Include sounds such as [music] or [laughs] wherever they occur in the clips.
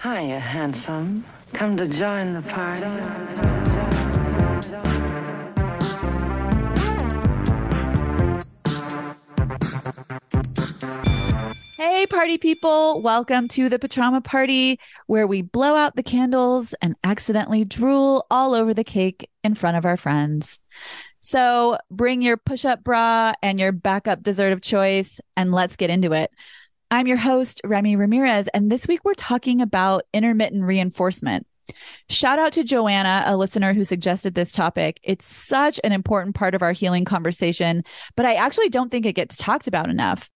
Hiya, handsome. Come to join the party. Hey, party people. Welcome to the Patrauma Party, where we blow out the candles and accidentally drool all over the cake in front of our friends. So bring your push up bra and your backup dessert of choice, and let's get into it. I'm your host, Remy Ramirez, and this week we're talking about intermittent reinforcement. Shout out to Joanna, a listener who suggested this topic. It's such an important part of our healing conversation, but I actually don't think it gets talked about enough.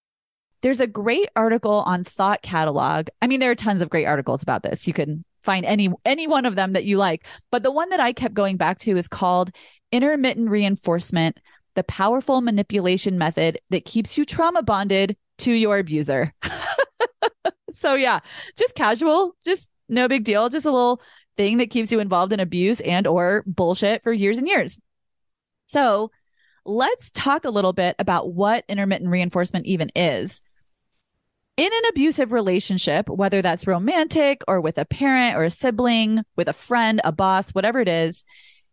There's a great article on Thought Catalog. I mean, there are tons of great articles about this. You can find any any one of them that you like, but the one that I kept going back to is called Intermittent Reinforcement: The Powerful Manipulation Method That Keeps You Trauma Bonded to Your Abuser. [laughs] so yeah, just casual, just no big deal, just a little thing that keeps you involved in abuse and or bullshit for years and years. So, let's talk a little bit about what intermittent reinforcement even is. In an abusive relationship, whether that's romantic or with a parent or a sibling, with a friend, a boss, whatever it is,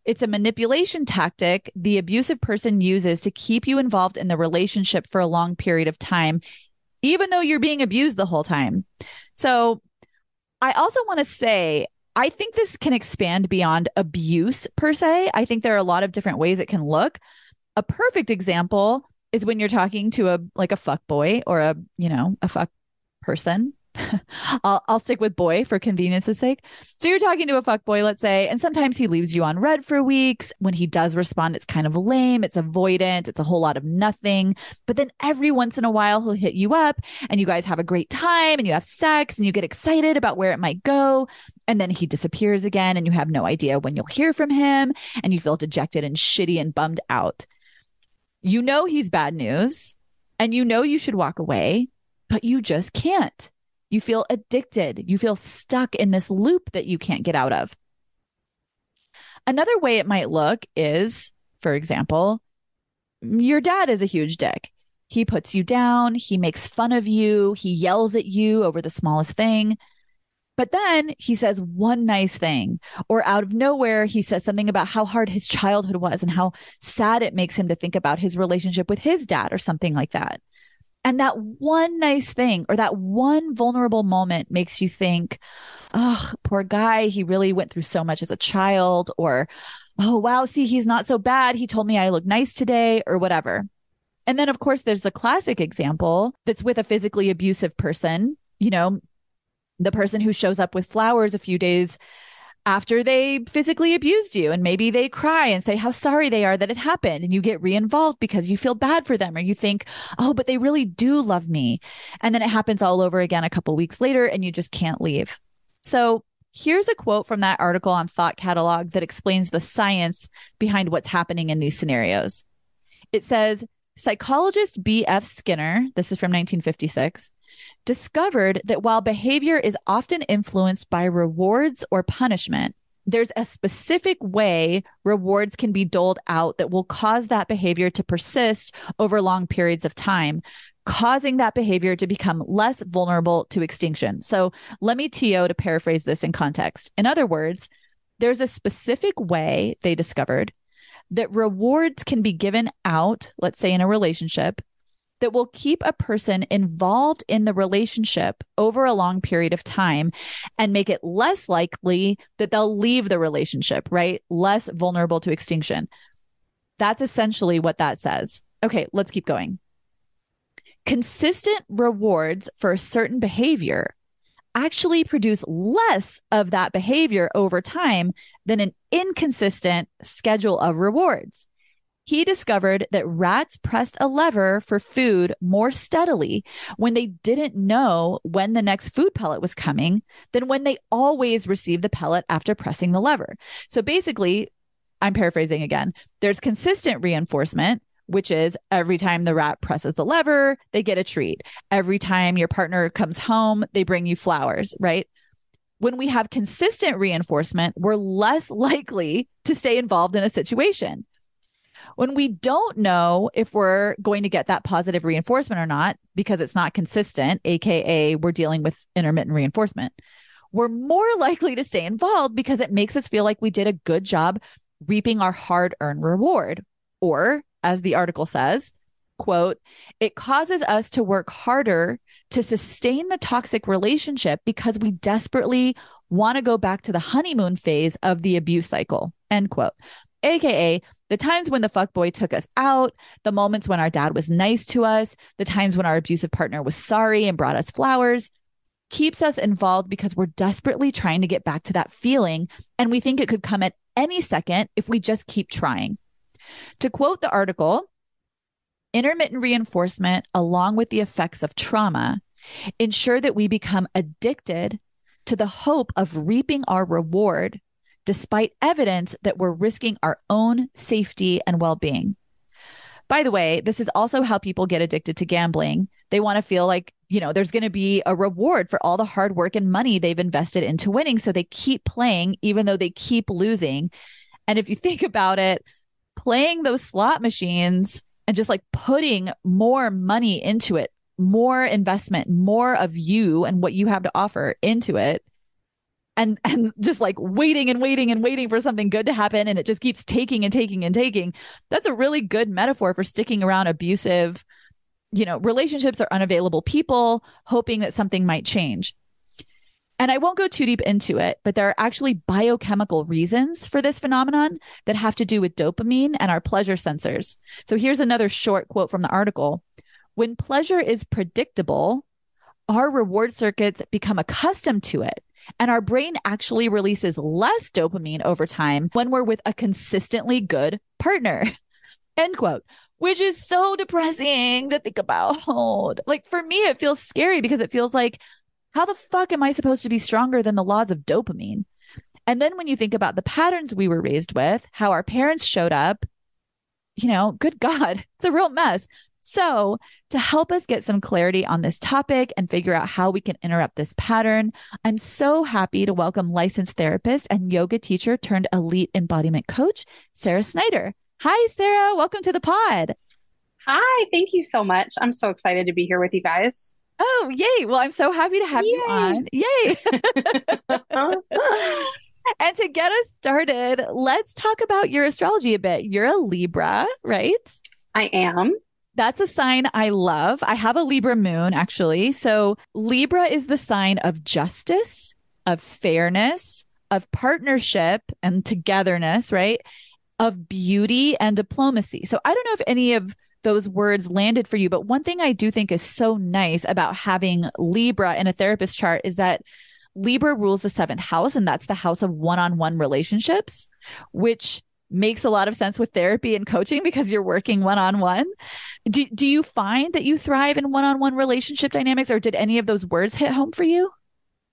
it's a manipulation tactic the abusive person uses to keep you involved in the relationship for a long period of time, even though you're being abused the whole time. So, I also want to say, I think this can expand beyond abuse per se. I think there are a lot of different ways it can look. A perfect example is when you're talking to a like a fuck boy or a, you know, a fuck person [laughs] I'll, I'll stick with boy for convenience's sake. So you're talking to a fuck boy, let's say, and sometimes he leaves you on read for weeks. When he does respond, it's kind of lame. It's avoidant. It's a whole lot of nothing. But then every once in a while, he'll hit you up and you guys have a great time and you have sex and you get excited about where it might go. And then he disappears again and you have no idea when you'll hear from him and you feel dejected and shitty and bummed out. You know he's bad news and you know you should walk away, but you just can't you feel addicted. You feel stuck in this loop that you can't get out of. Another way it might look is, for example, your dad is a huge dick. He puts you down, he makes fun of you, he yells at you over the smallest thing. But then he says one nice thing, or out of nowhere, he says something about how hard his childhood was and how sad it makes him to think about his relationship with his dad or something like that. And that one nice thing or that one vulnerable moment makes you think, oh, poor guy. He really went through so much as a child. Or, oh, wow, see, he's not so bad. He told me I look nice today or whatever. And then, of course, there's the classic example that's with a physically abusive person, you know, the person who shows up with flowers a few days after they physically abused you and maybe they cry and say how sorry they are that it happened and you get re-involved because you feel bad for them or you think oh but they really do love me. And then it happens all over again a couple weeks later and you just can't leave. So here's a quote from that article on thought catalog that explains the science behind what's happening in these scenarios. It says psychologist bf skinner this is from 1956 discovered that while behavior is often influenced by rewards or punishment, there's a specific way rewards can be doled out that will cause that behavior to persist over long periods of time, causing that behavior to become less vulnerable to extinction. So let me TO to paraphrase this in context. In other words, there's a specific way they discovered that rewards can be given out, let's say in a relationship, that will keep a person involved in the relationship over a long period of time and make it less likely that they'll leave the relationship, right? Less vulnerable to extinction. That's essentially what that says. Okay, let's keep going. Consistent rewards for a certain behavior actually produce less of that behavior over time than an inconsistent schedule of rewards he discovered that rats pressed a lever for food more steadily when they didn't know when the next food pellet was coming than when they always received the pellet after pressing the lever. So basically, I'm paraphrasing again, there's consistent reinforcement. Which is every time the rat presses the lever, they get a treat. Every time your partner comes home, they bring you flowers, right? when we have consistent reinforcement, we're less [laughs] likely to stay involved in a situation. When we don't know if we're going to get that positive reinforcement or not, because it's not consistent, AKA we're dealing with intermittent reinforcement, we're more [laughs] likely to stay involved because it makes us feel like we did a good job reaping our hard earned reward. Or, as the article says, quote, it causes us to work harder to sustain the toxic relationship because we desperately want to go back to the honeymoon phase of the abuse cycle, end quote. AKA the times when the fuck boy took us out, the moments when our dad was nice to us, the times when our abusive partner was sorry and brought us flowers, keeps us involved because we're desperately trying to get back to that feeling. And we think it could come at any second if we just keep trying. To quote the article, intermittent reinforcement, along with the effects of trauma, ensure that we become addicted to the hope of reaping our reward despite evidence that we're risking our own safety and well being. By the way, this is also how people get addicted to gambling. They want to feel like, you know, there's going to be a reward for all the hard work and money they've invested into winning. So they keep playing, even though they keep losing. And if you think about it, playing those slot machines and just like putting more money into it, more investment, more of you and what you have to offer into it and and just like waiting and waiting and waiting for something good to happen and it just keeps taking and taking and taking that's a really good metaphor for sticking around abusive you know relationships or unavailable people hoping that something might change and I won't go too deep into it, but there are actually biochemical reasons for this phenomenon that have to do with dopamine and our pleasure sensors. So here's another short quote from the article. When pleasure is predictable, our reward circuits become accustomed to it and our brain actually releases less dopamine over time when we're with a consistently good partner. [laughs] End quote. Which is so depressing to think about. [laughs] Like for me, it feels scary because it feels like, how the fuck am I supposed to be stronger than the laws of dopamine? And then when you think about the patterns we were raised with, how our parents showed up, you know, good [laughs] God, it's a real mess. So, to help us get some clarity on this topic and figure out how we can interrupt this pattern, I'm so happy to welcome licensed therapist and yoga teacher turned elite embodiment coach, Sarah Snyder. Hi, Sarah. Welcome to the pod. Hi. Thank you so much. I'm so excited to be here with you guys. Oh, yay. Well, I'm so happy to have yay. you on. Yay. [laughs] and to get us started, let's talk about your astrology a bit. You're a Libra, right? I am. That's a sign I love. I have a Libra moon actually. So Libra is the sign of justice, of fairness, of partnership and togetherness, right? Of beauty and diplomacy. So I don't know if any of those words landed for you, but one thing I do think is so nice about having Libra in a therapist chart is that Libra rules the seventh house, and that's the house of one on one relationships, which makes a lot of sense with therapy and coaching because you're working one on one. Do you find that you thrive in one on one relationship dynamics, or did any of those words hit home for you?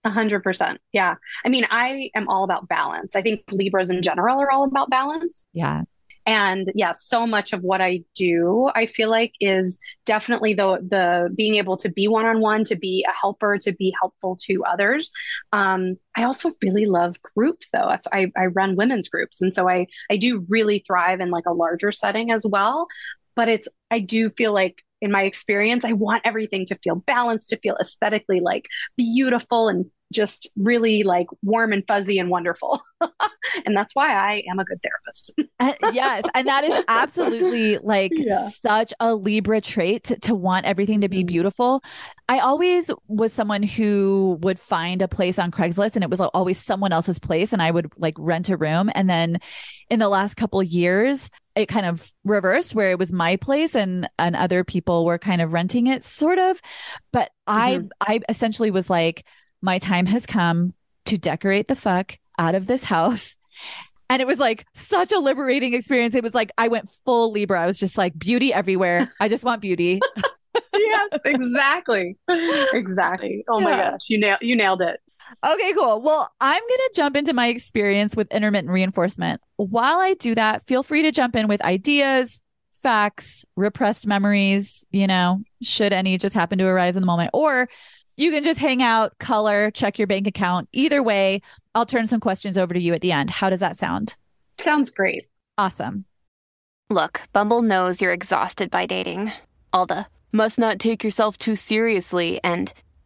A hundred percent. Yeah. I mean, I am all about balance. I think Libras in general are all about balance. Yeah. And yeah, so much of what I do, I feel like is definitely the the being able to be one on one, to be a helper, to be helpful to others. Um, I also really love groups though. That's I, I run women's groups. And so I I do really thrive in like a larger setting as well. But it's I do feel like in my experience, I want everything to feel balanced, to feel aesthetically like beautiful and just really like warm and fuzzy and wonderful. [laughs] and that's why I am a good therapist. [laughs] Uh, yes. And that is absolutely like yeah. such a Libra trait to, to, want everything to be mm-hmm. beautiful. I always was someone who would find a place on Craigslist and it was always someone else's place and I would like rent a room. And then in the last couple years, it kind of reversed where it was my place and and other people were kind of renting it sort of but mm-hmm. i i essentially was like my time has come to decorate the fuck out of this house. [laughs] And it was like such a liberating experience. It was like I went full Libra. I was just like beauty everywhere. [laughs] I just want beauty. [laughs] yes, exactly. Exactly. Oh yeah. my gosh, you nailed you nailed it. Okay, cool. Well, I'm going to jump into my experience with intermittent reinforcement. While I do that, feel free to jump in with ideas, facts, repressed memories, you know, should any just happen to arise in the moment, or you can just hang out, color, check your bank account. Either way, I'll turn some questions over to you at the end. How does that sound? Sounds great. Awesome. Look, Bumble knows you're exhausted by dating. All the must not take yourself too seriously and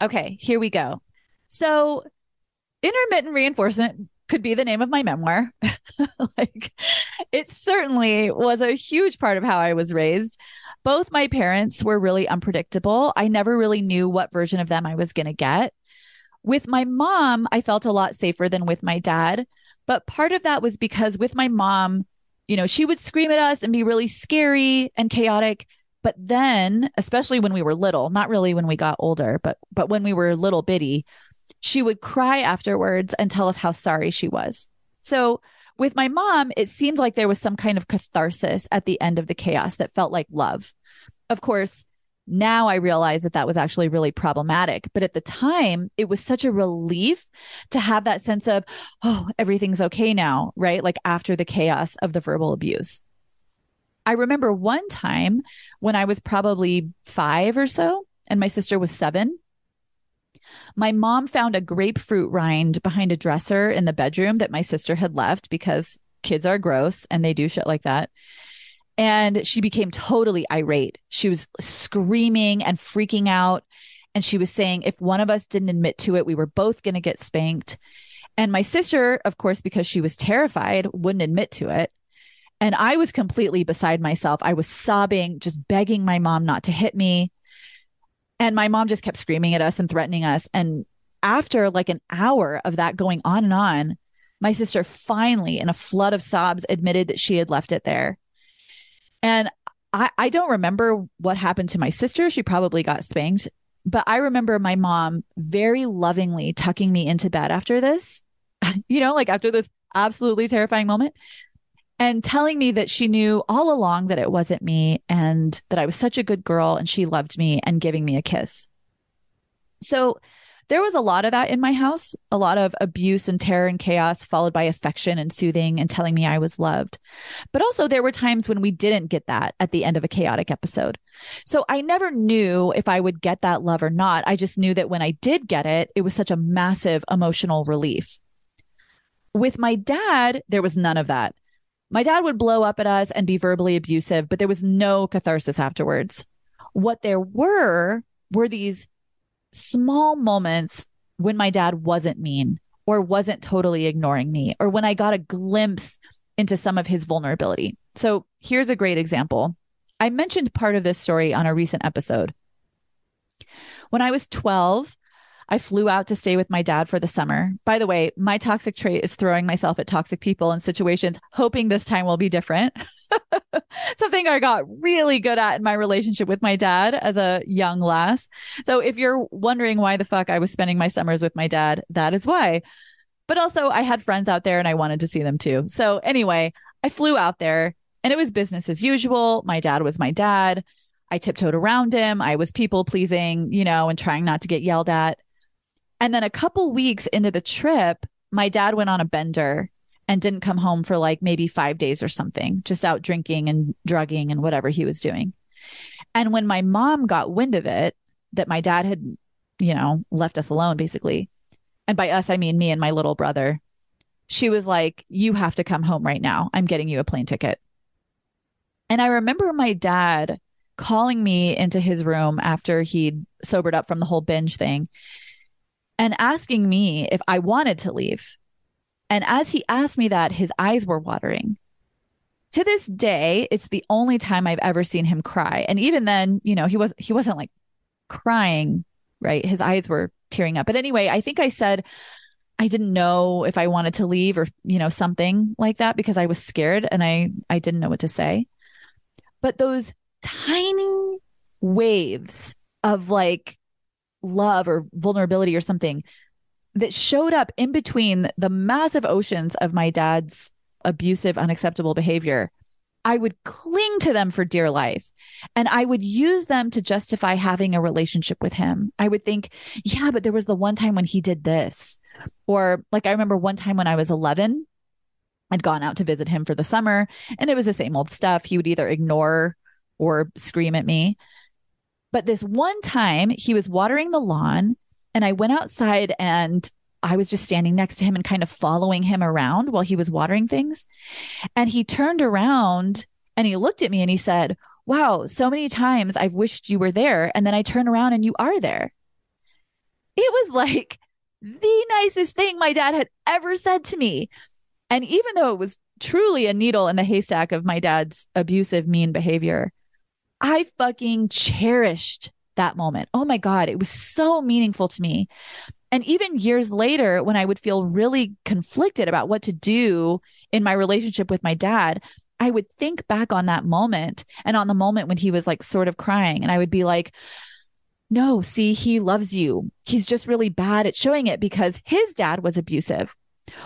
Okay, here we go. So, intermittent reinforcement could be the name of my memoir. [laughs] like, it certainly was a huge part of how I was raised. Both my parents were really unpredictable. I never really knew what version of them I was going to get. With my mom, I felt a lot safer than with my dad. But part of that was because with my mom, you know, she would scream at us and be really scary and chaotic. But then, especially when we were little, not really when we got older, but but when we were little bitty, she would cry afterwards and tell us how sorry she was. So with my mom, it seemed like there was some kind of catharsis at the end of the chaos that felt like love. Of course, now I realize that that was actually really problematic. But at the time, it was such a relief to have that sense of, oh, everything's okay now, right? Like after the chaos of the verbal abuse. I remember one time when I was probably five or so, and my sister was seven. My mom found a grapefruit rind behind a dresser in the bedroom that my sister had left because kids are gross and they do shit like that. And she became totally irate. She was screaming and freaking out. And she was saying, if one of us didn't admit to it, we were both going to get spanked. And my sister, of course, because she was terrified, wouldn't admit to it. And I was completely beside myself. I was sobbing, just begging my mom not to hit me. And my mom just kept screaming at us and threatening us. And after like an hour of that going on and on, my sister finally, in a flood of sobs, admitted that she had left it there. And I, I don't remember what happened to my sister. She probably got spanked. But I remember my mom very lovingly tucking me into bed after this, [laughs] you know, like after this absolutely terrifying moment and telling me that she knew all along that it wasn't me and that I was such a good girl and she loved me and giving me a kiss. So there was a lot of that in my house, a lot of abuse and terror and chaos, followed by affection and soothing and telling me I was loved. But also, there were times when we didn't get that at the end of a chaotic episode. So I never knew if I would get that love or not. I just knew that when I did get it, it was such a massive emotional relief. With my dad, there was none of that. My dad would blow up at us and be verbally abusive, but there was no catharsis afterwards. What there were were these small moments when my dad wasn't mean or wasn't totally ignoring me or when I got a glimpse into some of his vulnerability. So here's a great example. I mentioned part of this story on a recent episode. When I was 12, I flew out to stay with my dad for the summer. By the way, my toxic trait is throwing myself at toxic people and situations, hoping this time will be different. [laughs] Something I got really good at in my relationship with my dad as a young lass. So if you're wondering why the fuck I was spending my summers with my dad, that is why. But also, I had friends out there and I wanted to see them too. So anyway, I flew out there and it was business as usual. My dad was my dad. I tiptoed around him. I was people pleasing, you know, and trying not to get yelled at. And then a couple weeks into the trip, my dad went on a bender and didn't come home for like maybe five days or something, just out drinking and drugging and whatever he was doing. And when my mom got wind of it, that my dad had, you know, left us alone basically. And by us, I mean me and my little brother. She was like, You have to come home right now. I'm getting you a plane ticket. And I remember my dad calling me into his room after he'd sobered up from the whole binge thing and asking me if I wanted to leave. And as he asked me that, his eyes were watering. To this day, it's the only time I've ever seen him cry. And even then, you know, he was he wasn't like crying, right? His eyes were tearing up. But anyway, I think I said I didn't know if I wanted to leave or, you know, something like that because I was scared and I I didn't know what to say. But those tiny waves of like love or vulnerability or something that showed up in between the massive oceans of my dad's abusive, unacceptable behavior, I would cling to them for dear life. And I would use them to justify having a relationship with him. I would think, yeah, but there was the one time when he did this. Or like I remember one time when I was 11, I'd gone out to visit him for the summer and it was the same old stuff. He would either ignore or scream at me. But this one time he was watering the lawn and I went outside and I was just standing next to him and kind of following him around while he was watering things. And he turned around and he looked at me and he said, Wow, so many times I've wished you were there. And then I turn around and you are there. It was like the nicest thing my dad had ever said to me. And even though it was truly a needle in the haystack of my dad's abusive, mean behavior, I fucking cherished that moment. Oh my God, it was so meaningful to me. And even years later, when I would feel really conflicted about what to do in my relationship with my dad, I would think back on that moment and on the moment when he was like sort of crying. And I would be like, no, see, he loves you. He's just really bad at showing it because his dad was abusive.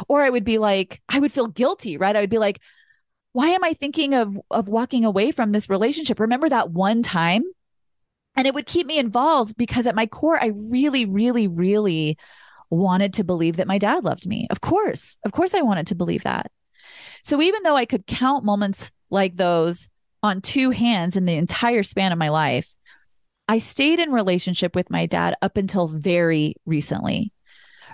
Or I would be like, I would feel guilty, right? I would be like, why am I thinking of of walking away from this relationship? Remember that one time and it would keep me involved because at my core, I really, really, really wanted to believe that my dad loved me. Of course, of course, I wanted to believe that. So even though I could count moments like those on two hands in the entire span of my life, I stayed in relationship with my dad up until very recently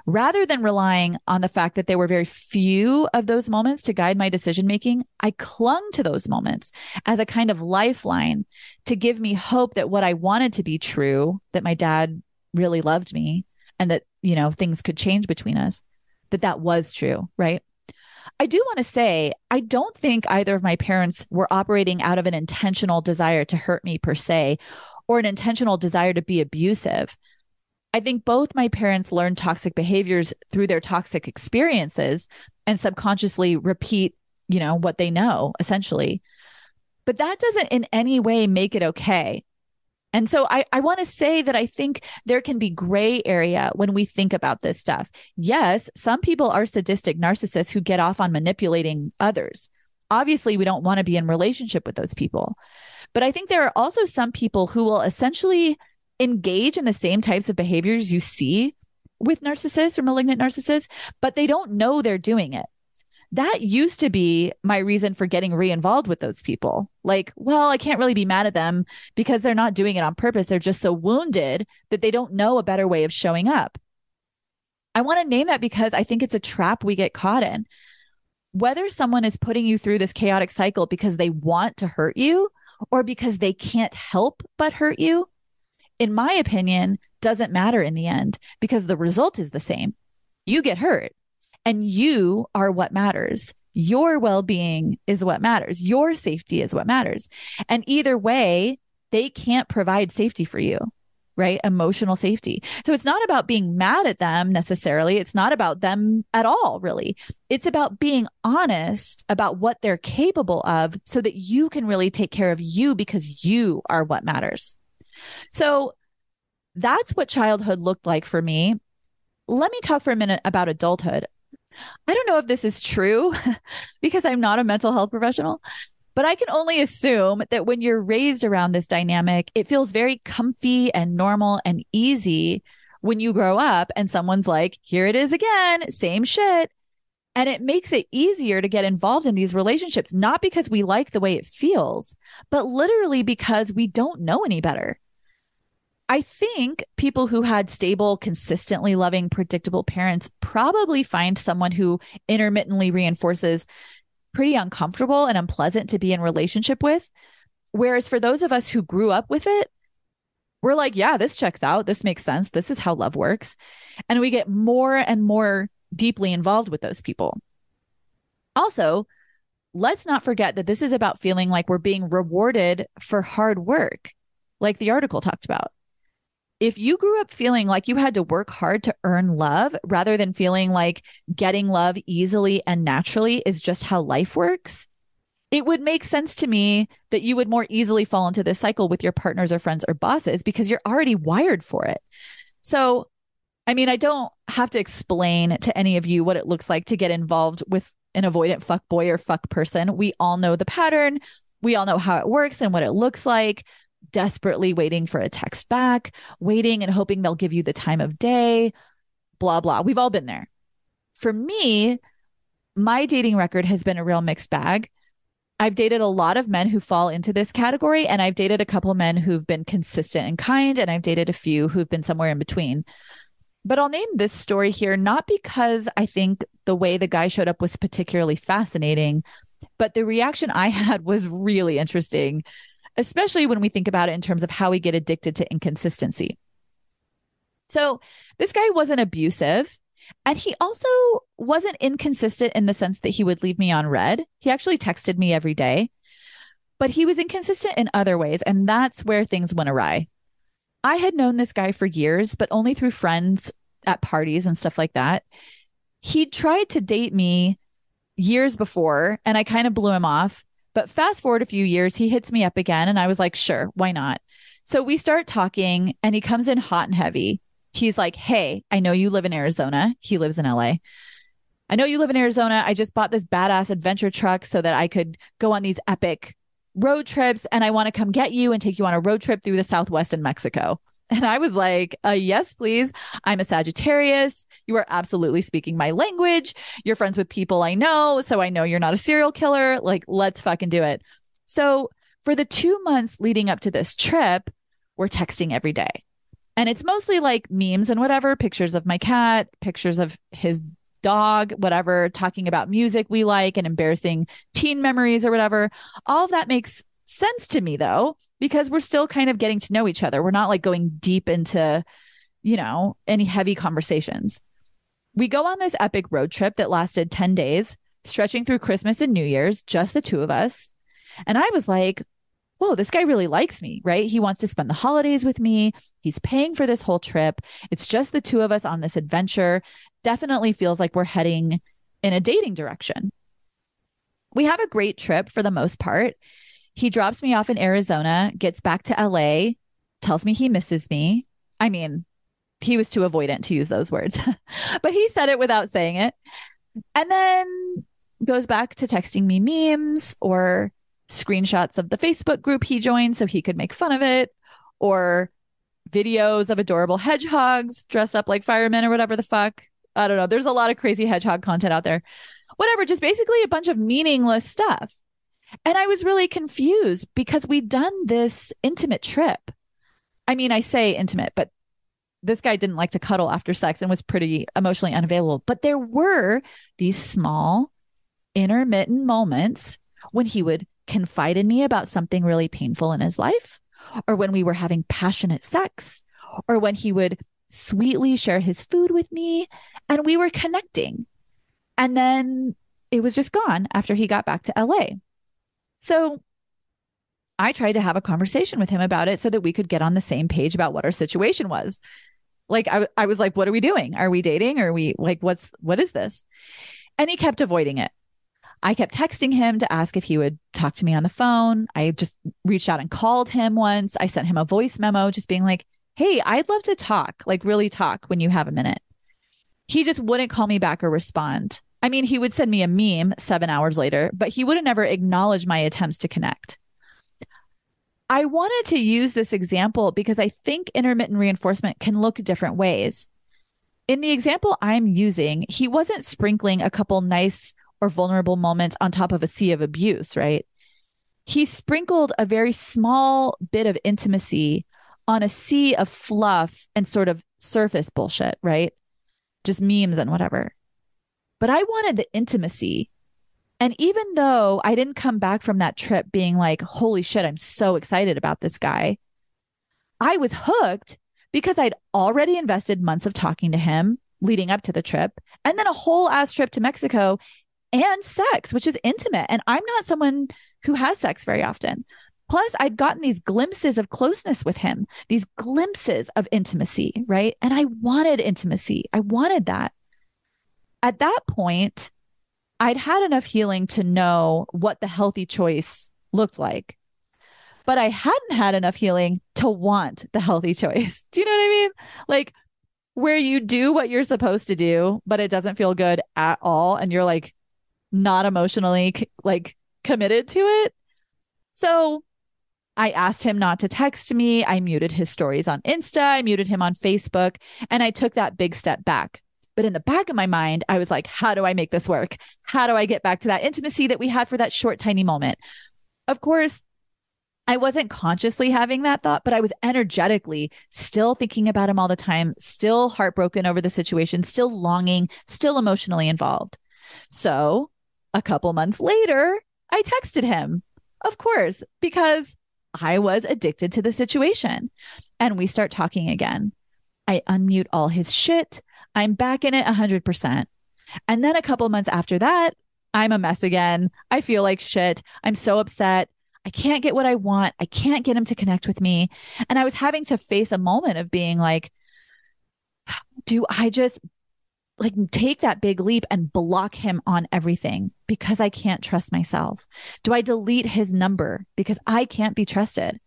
rather than relying on the fact that there were very few of those moments to guide my decision making, I clung to those moments as a kind of lifeline to give me hope that what I wanted to be true, that my dad really loved me and that, you know, things could change between us, that that was true, right? I do want to say, I don't think either of my parents were operating out of an intentional desire to hurt me per se, or an intentional desire to be abusive. I think both my parents learned toxic behaviors through their toxic experiences and subconsciously repeat, you know, what they know essentially. But that doesn't in any way make it okay. And so I, I want to say that I think there can be gray area when we think about this stuff. Yes, some people are sadistic narcissists who get off on manipulating others. Obviously, we don't want to be in relationship with those people. But I think there are also some people who will essentially engage in the same types of behaviors you see with narcissists or malignant narcissists, but they don't know they're doing it. That used to be my reason for getting re-involved with those people. Like, well, I can't really be mad at them because they're not doing it on purpose. They're just so wounded that they don't know a better way of showing up. I want to name that because I think it's a trap we get caught in. Whether someone is putting you through this chaotic cycle because they want to hurt you or because they can't help but hurt you, in my opinion, doesn't matter in the end because the result is the same. You get hurt and you are what matters. Your well being is what matters. Your safety is what matters. And either way, they can't provide safety for you, right? Emotional safety. So it's not about being mad at them necessarily. It's not about them at all, really. It's about being honest about what they're capable of so that you can really take care of you because you are what matters. So that's what childhood looked like for me. Let me talk for a minute about adulthood. I don't know if this is true [laughs] because I'm not a mental health professional, but I can only assume that when you're raised around this dynamic, it feels very comfy and normal and easy when you grow up and someone's like, here it is again, same shit. And it makes it easier to get involved in these relationships, not because we like the way it feels, but literally because we don't know any better. I think people who had stable, consistently loving, predictable parents probably find someone who intermittently reinforces pretty uncomfortable and unpleasant to be in relationship with. Whereas for those of us who grew up with it, we're like, yeah, this checks out. This makes sense. This is how love works. And we get more and more deeply involved with those people. Also, let's not forget that this is about feeling like we're being rewarded for hard work, like the article talked about if you grew up feeling like you had to work hard to earn love rather than feeling like getting love easily and naturally is just how life works, it would make sense to me that you would more easily fall into this cycle with your partners or friends or bosses because you're already wired for it. So, I mean, I don't have to explain to any of you what it looks like to get involved with an avoidant fuck boy or fuck person. We all know the pattern. We all know how it works and what it looks like. Desperately waiting for a text back, waiting and hoping they'll give you the time of day, blah, blah. We've all been there. For me, my dating record has been a real mixed bag. I've dated a lot of men who fall into this category, and I've dated a couple men who've been consistent and kind, and I've dated a few who've been somewhere in between. But I'll name this story here not because I think the way the guy showed up was particularly fascinating, but the reaction I [laughs] had was really interesting, especially when we think about it in terms of how we get addicted to inconsistency. So, this guy wasn't abusive. And he also wasn't inconsistent in the sense that he would leave me on read. He actually texted me every day, but he was inconsistent in other ways. And that's where things went awry. I had known this guy for years, but only through friends at parties and stuff like that. He tried to date me years before, and I kind of blew him off. But fast forward a few years, he hits me up again, and I was like, sure, why not? So we start talking, and he comes in hot and heavy he's like, Hey, I know you live in Arizona. He lives in LA. I know you live in Arizona. I just bought this badass adventure truck so that I could go on these epic road trips. And I want to come get you and take you on a road trip through the Southwest in Mexico. [laughs] And I was like, uh, yes, please. I'm a Sagittarius. You are absolutely speaking my language. You're friends with people I know. So I know you're not a serial killer. Like, let's fucking do it. So for the two months leading up to this trip, we're texting every day. And it's mostly like memes and whatever, pictures of my cat, pictures of his dog, whatever, talking about music we like and embarrassing teen memories or whatever. All of that makes sense to me though, because we're still kind of getting to know each other. We're not like going deep into, you know, any heavy conversations. We go on this epic road trip that lasted 10 days, stretching through Christmas and New Year's, just the two of us. And I was like, whoa, this guy really likes me, right? He wants to spend the holidays with me. He's paying for this whole trip. It's just the two of us on this adventure. Definitely feels like we're heading in a dating direction. We have a great trip for the most part. He drops me off in Arizona, gets back to LA, tells me he misses me. I mean, he was too avoidant to use those words, [laughs] but he said it without saying it. And then goes back to texting me memes or screenshots of the Facebook group he joined so he could make fun of it, or videos of adorable hedgehogs dressed up like firemen or whatever the fuck. I don't know. There's a lot of crazy hedgehog content out there. Whatever, just basically a bunch of meaningless stuff. And I was really confused because we'd done this intimate trip. I mean, I say intimate, but this guy didn't like to cuddle after sex and was pretty emotionally unavailable. But there were these small, intermittent moments when he would confide in me about something really painful in his life, or when we were having passionate sex, or when he would sweetly share his food with me and we were connecting. And then it was just gone after he got back to LA. So I tried to have a conversation with him about it so that we could get on the same page about what our situation was. Like I, I was like, what are we doing? Are we dating? Are we like, what's, what is this? And he kept avoiding it. I kept texting him to ask if he would talk to me on the phone. I just reached out and called him once. I sent him a voice memo just being like, Hey, I'd love to talk, like really talk when you have a minute. He just wouldn't call me back or respond. I mean, he would send me a meme seven hours later, but he would have never acknowledged my attempts to connect. I wanted to use this example because I think intermittent reinforcement can look different ways. In the example I'm using, he wasn't sprinkling a couple nice or vulnerable moments on top of a sea of abuse, right? He sprinkled a very small bit of intimacy on a sea of fluff and sort of surface bullshit, right? Just memes and whatever. But I wanted the intimacy. And even though I didn't come back from that trip being like, holy shit, I'm so excited about this guy, I was hooked because I'd already invested months of talking to him leading up to the trip and then a whole ass trip to Mexico and sex, which is intimate. And I'm not someone who has sex very often. Plus, I'd gotten these glimpses of closeness with him, these glimpses of intimacy, right? And I wanted intimacy. I wanted that. At that point, I'd had enough healing to know what the healthy choice looked like. But I hadn't had enough healing to want the healthy choice. [laughs] Do you know what I mean? Like where you do what you're supposed to do, but it doesn't feel good at all. And you're like not emotionally like committed to it. So I asked him not to text me. I muted his stories on Insta. I muted him on Facebook. And I took that big step back. But in the back of my mind, I was like, how do I make this work? How do I get back to that intimacy that we had for that short, tiny moment? Of course, I wasn't consciously having that thought, but I was energetically still thinking about him all the time, still heartbroken over the situation, still longing, still emotionally involved. So a couple months later, I texted him, of course, because I was addicted to the situation. And we start talking again. I unmute all his shit. I'm back in it 100%. And then a couple months after that, I'm a mess again. I feel like shit. I'm so upset. I can't get what I want. I can't get him to connect with me. And I was having to face a moment of being like, do I just like take that big leap and block him on everything because I can't trust myself? Do I delete his number because I can't be trusted?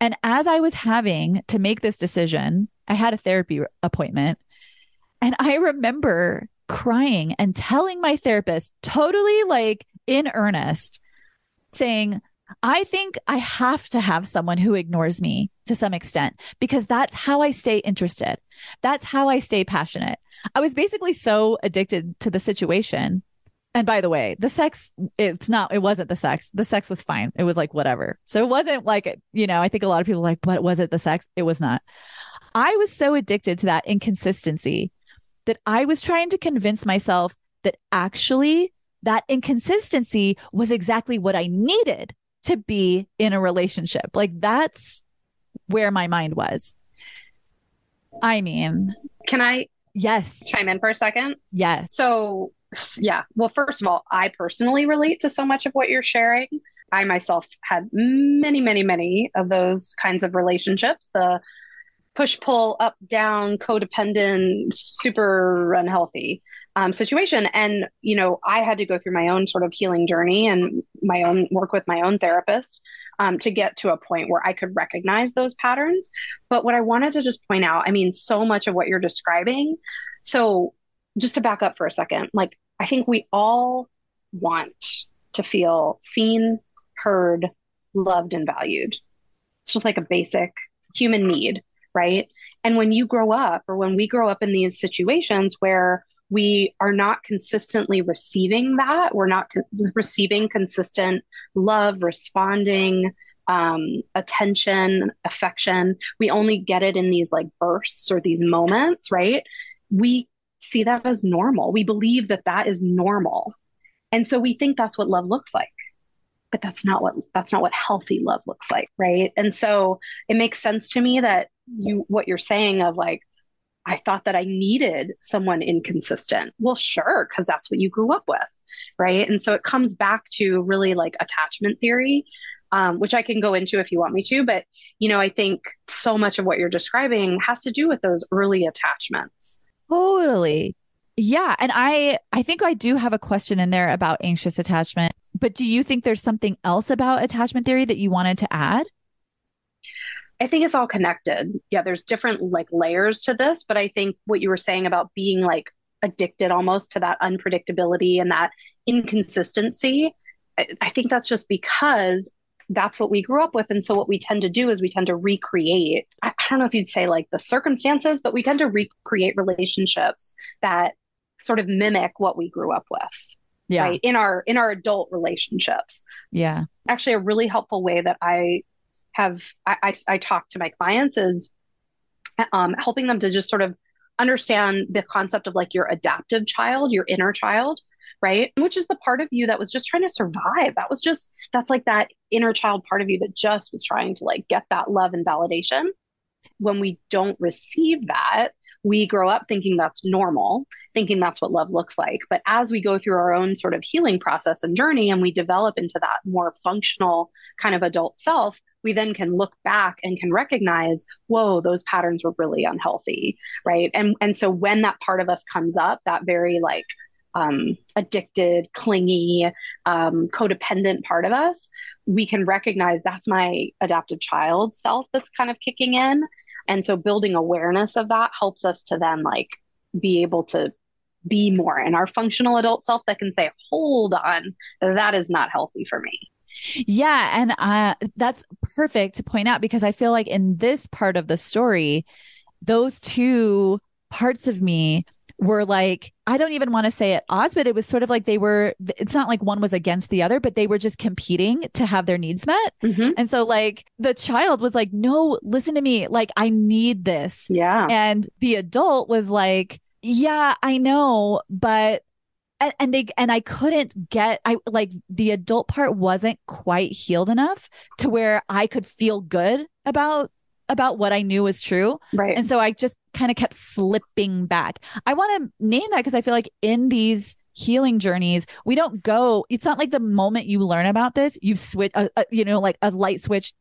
And as I was having to make this decision, I had a therapy appointment and I remember crying and telling my therapist, totally like in earnest, saying, I think I have to have someone who ignores me to some extent because that's how I stay interested. That's how I stay passionate. I was basically so addicted to the situation. And by the way, the sex, it's not, it wasn't the sex. The sex was fine. It was like whatever. So it wasn't like, you know, I think a lot of people like, what was it the sex? It was not. I was so addicted to that inconsistency that I was trying to convince myself that actually that inconsistency was exactly what I needed to be in a relationship. Like that's where my mind was. I mean, can I yes chime in for a second? Yes. So, yeah. Well, first of all, I personally relate to so much of what you're sharing. I myself had many, many, many of those kinds of relationships. The push pull up down codependent super unhealthy um, situation. And you know i had to go through my own sort of healing journey and my own work with my own therapist um, to get to a point where i could recognize those patterns. But what i wanted to just point out i mean so much of what you're describing. So just to back up for a second like i think we all want to feel seen heard loved and valued. It's just like a basic human need right? And when you grow up, or when we grow up in these situations where we are not consistently receiving that, we're not co- receiving consistent love, responding, um, attention, affection, we only get it in these like bursts or these moments, right? We see that as normal. We believe that that is normal. And so we think that's what love looks like but that's not what that's not what healthy love looks like right and so it makes sense to me that you what you're saying of like I thought that I needed someone inconsistent. Well, sure, because that's what you grew up with, right? And so it comes back to really like attachment theory, um, which I can go into if you want me to. But you know, I think so much of what you're describing has to do with those early attachments. Totally. Yeah, and I I think I do have a question in there about anxious attachment. But do you think there's something else about attachment theory that you wanted to add? I think it's all connected. Yeah, there's different like layers to this, but I think what you were saying about being like addicted almost to that unpredictability and that inconsistency, I, I think that's just because that's what we grew up with. And so what we tend to do is we tend to recreate, I, I don't know if you'd say like the circumstances, but we tend to recreate relationships that sort of mimic what we grew up with. Yeah. Right. In our in our adult relationships. Yeah. Actually a really helpful way that I have I, I, I talk to my clients is um, helping them to just sort of understand the concept of like your adaptive child, your inner child, right? Which is the part of you that was just trying to survive. That was just, that's like that inner child part of you that just was trying to like get that love and validation. When we don't receive that, we grow up thinking that's normal, thinking that's what love looks like. But as we go through our own sort of healing process and journey and we develop into that more functional kind of adult self, we then can look back and can recognize, whoa, those patterns were really unhealthy. Right. And and so when that part of us comes up, that very like um, addicted, clingy, um, codependent part of us, we can recognize that's my adaptive child self that's kind of kicking in. And so building awareness of that helps us to then like be able to be more in our functional adult self that can say, hold on, that is not healthy for me. Yeah. And uh, that's perfect to point out because I feel like in this part of the story, those two parts of me were like, I don't even want to say at odds, but it was sort of like they were, it's not like one was against the other, but they were just competing to have their needs met. Mm-hmm. And so, like, the child was like, no, listen to me. Like, I need this. Yeah. And the adult was like, yeah, I know, but and, and they and I couldn't get I like the adult part wasn't quite healed enough to where I could feel good about about what I knew was true. Right. And so I just kind of kept slipping back. I want to name that because I feel like in these healing journeys, we don't go, it's not like the moment you learn about this, you switch, uh, uh, you know, like a light switch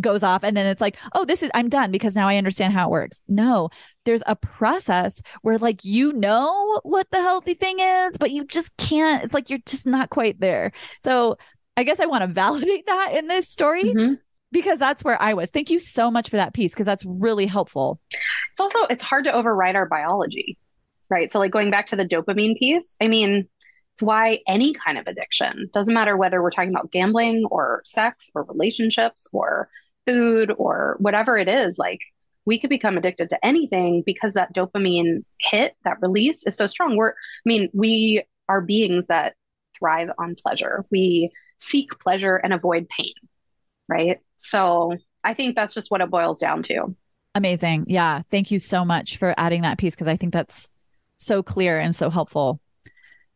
goes off and then it's like, oh, this is, I'm done because now I understand how it works. No, there's a process where like you know what the healthy thing is, but you just can't, it's like you're just not quite there. So I guess I want to [laughs] validate that in this story. Mm-hmm because that's where I was. Thank you so much for that piece because that's really helpful. It's also it's hard to override our biology, right? So like going back to the dopamine piece, I mean, it's why any kind of addiction doesn't matter whether we're talking about gambling or sex or relationships or food or whatever it is, like we could become addicted to anything because that dopamine hit, that release is so strong. We're I mean, we are beings that thrive on pleasure. We seek pleasure and avoid pain right? So I think that's just what it boils down to. Amazing. Yeah. Thank you so much for adding that piece because I think that's so clear and so helpful.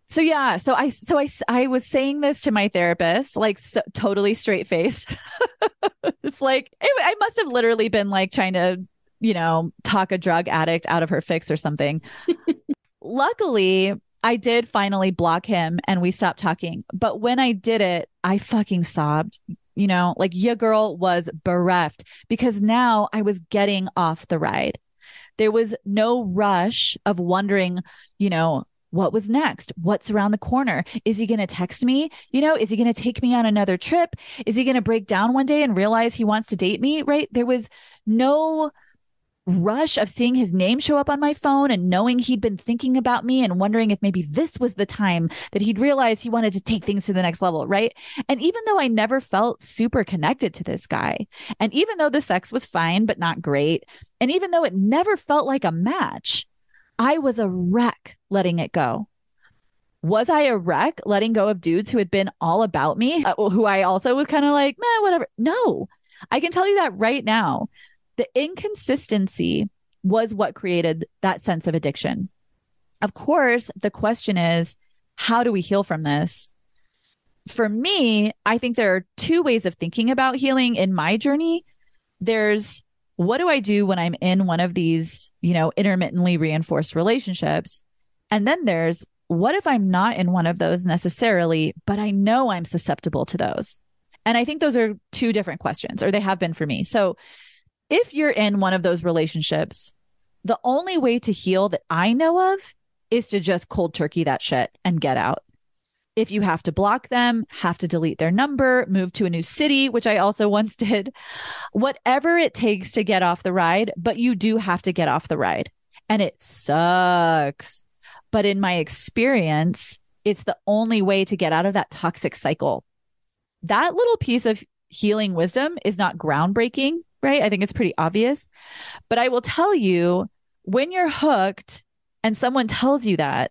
So yeah, so I so I I was saying this to my therapist like so, totally straight faced. [laughs] it's like it, I must have literally been like trying to, you know, talk a drug addict out of her fix or something. [laughs] Luckily, I did finally block him and we stopped talking. But when I did it, I fucking sobbed you know, like your girl was bereft because now I was getting off the ride. There was no rush of wondering, you know, what was next? What's around the corner? Is he going to text me? You know, is he going to take me on another trip? Is he going to break down one day and realize he wants to date me? Right. There was no rush of seeing his name show up on my phone and knowing he'd been thinking about me and wondering if maybe this was the time that he'd realized he wanted to take things to the next level, right? And even though I never felt super connected to this guy, and even though the sex was fine but not great, and even though it never felt like a match, I was a wreck letting it go. Was I a wreck letting go of dudes who had been all about me, uh, who I also was kind of like, man, whatever? No, I can tell you that right now the inconsistency was what created that sense of addiction. Of course, the question is, how do we heal from this? For me, I think there are two ways of thinking about healing in my journey. There's what do I do when I'm in one of these, you know, intermittently reinforced relationships? And then there's what if I'm not in one of those necessarily, but I know I'm susceptible to those? And I think those are two different questions, or they have been for me. So if you're in one of those relationships, the only way to heal that I know of is to just cold turkey that shit and get out. If you have to block them, have to delete their number, move to a new city, which I also once [laughs] did, whatever it takes to get off the ride, but you do have to get off the ride. And it sucks. But in my experience, it's the only way to get out of that toxic cycle. That little piece of healing wisdom is not groundbreaking right? I think it's pretty obvious. But I will tell you when you're hooked and someone tells you that,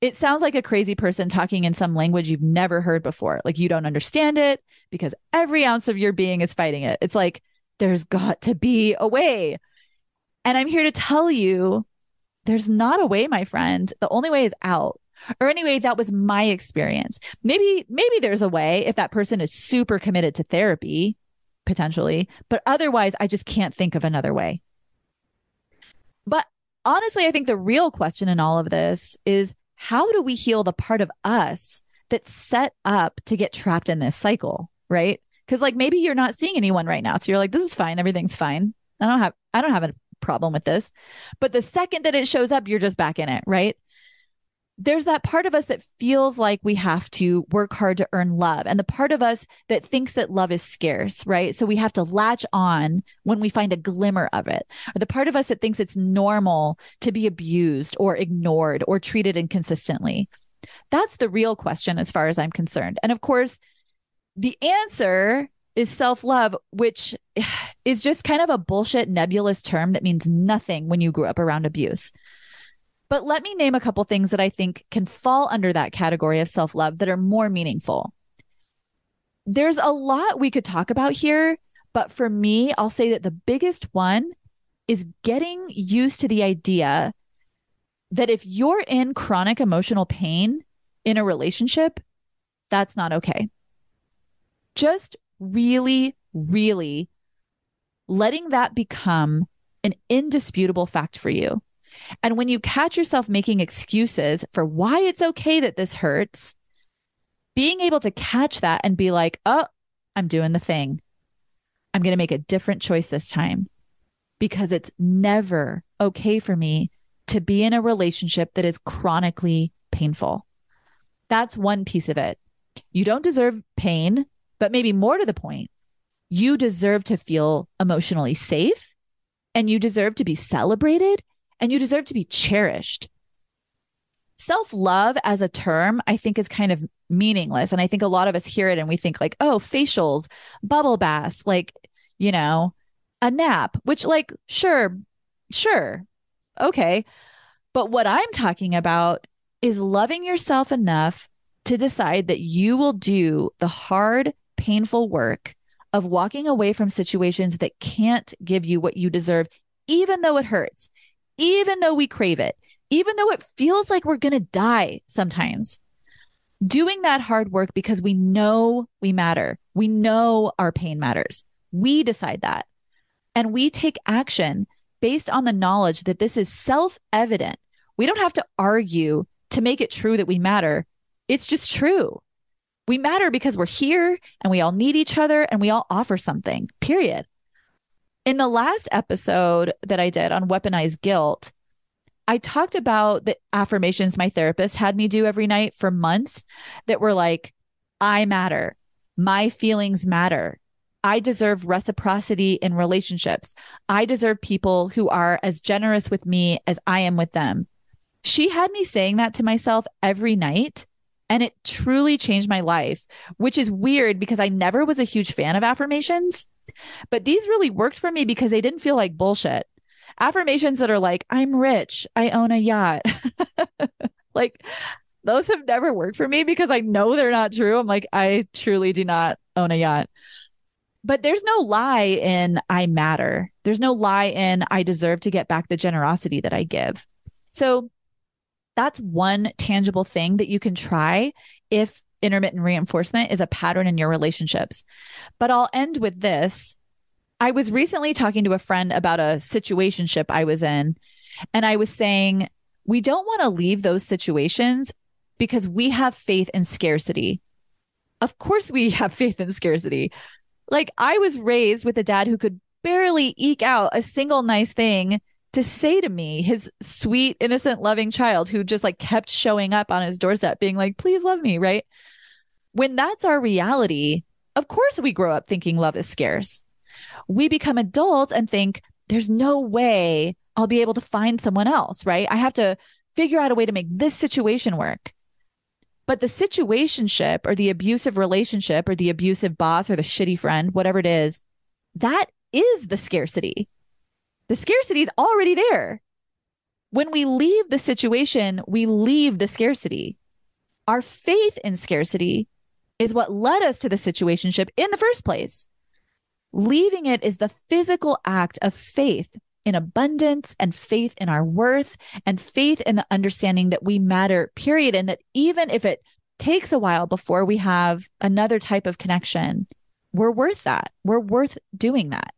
it sounds like a crazy person talking in some language you've never heard before. Like you don't understand it because every ounce of your being is fighting it. It's like, there's got to be a way. And I'm here to tell you there's not a way, my friend. The only way is out. Or anyway, that was my experience. Maybe, maybe there's a way if that person is super committed to therapy potentially, but otherwise, I just can't think of another way. But honestly, I think the real question in all of this is how do we heal the part of us that's set up to get trapped in this cycle, right? Because like maybe you're not seeing anyone right now. So you're like, this is fine. Everything's fine. I don't have, I don't have a problem with this. But the second that it shows up, you're just back in it, right? There's that part of us that feels like we have to work hard to earn love and the part of us that thinks that love is scarce, right? So we have to latch on when we find a glimmer of it. Or the part of us that thinks it's normal to be abused or ignored or treated inconsistently. That's the real question as far as I'm concerned. And of course, the answer is self love, which [sighs] is just kind of a bullshit nebulous term that means nothing when you grew up around abuse. But let me name a couple things that I think can fall under that category of self love that are more meaningful. There's a lot we could talk about here, but for me, I'll say that the biggest one is getting used to the idea that if you're in chronic emotional pain in a relationship, that's not okay. Just really, really letting that become an indisputable fact for you. And when you catch yourself making excuses for why it's okay that this hurts, being able to catch that and be like, oh, I'm doing the thing. I'm going to make a different choice this time because it's never okay for me to be in a relationship that is chronically painful. That's one piece of it. You don't deserve pain, but maybe more to the point, you deserve to feel emotionally safe and you deserve to be celebrated and you deserve to be cherished. Self love as a term, I think, is kind of meaningless. And I think a lot of us hear it and we think, like, oh, facials, bubble baths, like, you know, a nap, which, like, sure, sure, okay. But what I'm talking about is loving yourself enough to decide that you will do the hard, painful work of walking away from situations that can't give you what you deserve, even though it hurts, even though we crave it, even though it feels like we're going to die sometimes. Doing that hard work because we know we matter. We know our pain matters. We decide that. And we take action based on the knowledge that this is self evident. We don't have to argue to make it true that we matter. It's just true. We matter because we're here and we all need each other and we all offer something, period. In the last episode that I did on weaponized guilt, I talked about the affirmations my therapist had me do every night for months that were like, I matter. My feelings matter. I deserve reciprocity in relationships. I deserve people who are as generous with me as I am with them. She had me saying that to myself every night. And it truly changed my life, which is weird because I never was a huge fan of affirmations. But these really worked for me because they didn't feel like bullshit. Affirmations that are like, I'm rich, I own a yacht. [laughs] like, those have never worked for me because I know they're not true. I'm like, I truly do not own a yacht. But there's no lie in I matter. There's no lie in I deserve to get back the generosity that I give. So that's one tangible thing that you can try if intermittent reinforcement is a pattern in your relationships. But I'll end with this. I was recently talking to a friend about a situationship I was in, and I was saying, we don't want to leave those situations because we have faith in scarcity. Of course, we [laughs] have faith in scarcity. Like, I was raised with a dad who could barely eke out a single nice thing to say to me, his sweet, innocent, loving child who just like kept showing up on his doorstep, being like, please love me, right? When that's our reality, of course we grow up thinking love is scarce. We become adults and think there's no way I'll be able to find someone else, right? I have to figure out a way to make this situation work. But the situationship or the abusive relationship or the abusive boss or the shitty friend, whatever it is, that is the scarcity. The scarcity is already there. When we leave the situation, we leave the scarcity. Our faith in scarcity is what led us to the situationship in the first place. Leaving it is the physical act of faith in abundance and faith in our worth and faith in the understanding that we matter, period. And that even if it takes a while before we have another type of connection, we're worth that. We're worth doing that.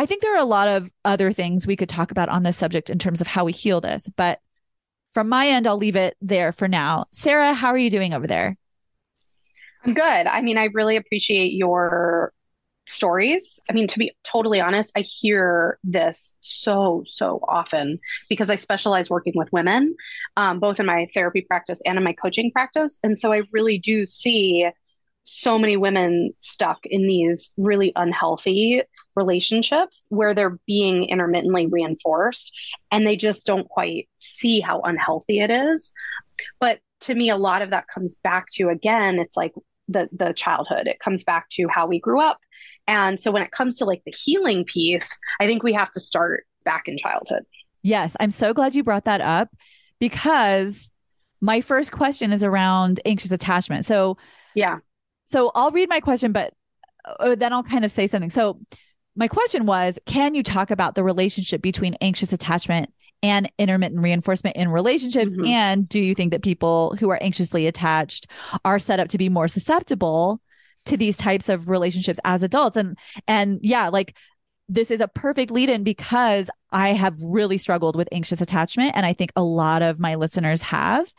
I think there are a lot of other things we could talk about on this subject in terms of how we heal this, but from my end, I'll leave it there for now. Sarah, how are you doing over there? I'm good. I mean, I really appreciate your stories. I mean, to be totally honest, I hear this so, so often because I specialize working with women, um, both in my therapy practice and in my coaching practice. And so I really do see so many women stuck in these really unhealthy relationships where they're being intermittently reinforced and they just don't quite see how unhealthy it is. But to me, a lot of that comes back to again, it's like the the childhood. It comes back to how we grew up. And so when it comes to like the healing piece, I think we have to start back in childhood. Yes, I'm so glad you brought that up because my first question is around anxious attachment. So, yeah. So I'll read my question, but uh, then I'll kind of say something. So, my question was Can you talk about the relationship between anxious attachment and intermittent reinforcement in relationships? Mm-hmm. And do you think that people who are anxiously attached are set up to be more susceptible to these types of relationships as adults? And and yeah, like this is a perfect lead in because I have really struggled with anxious attachment. And I think a lot of my listeners have.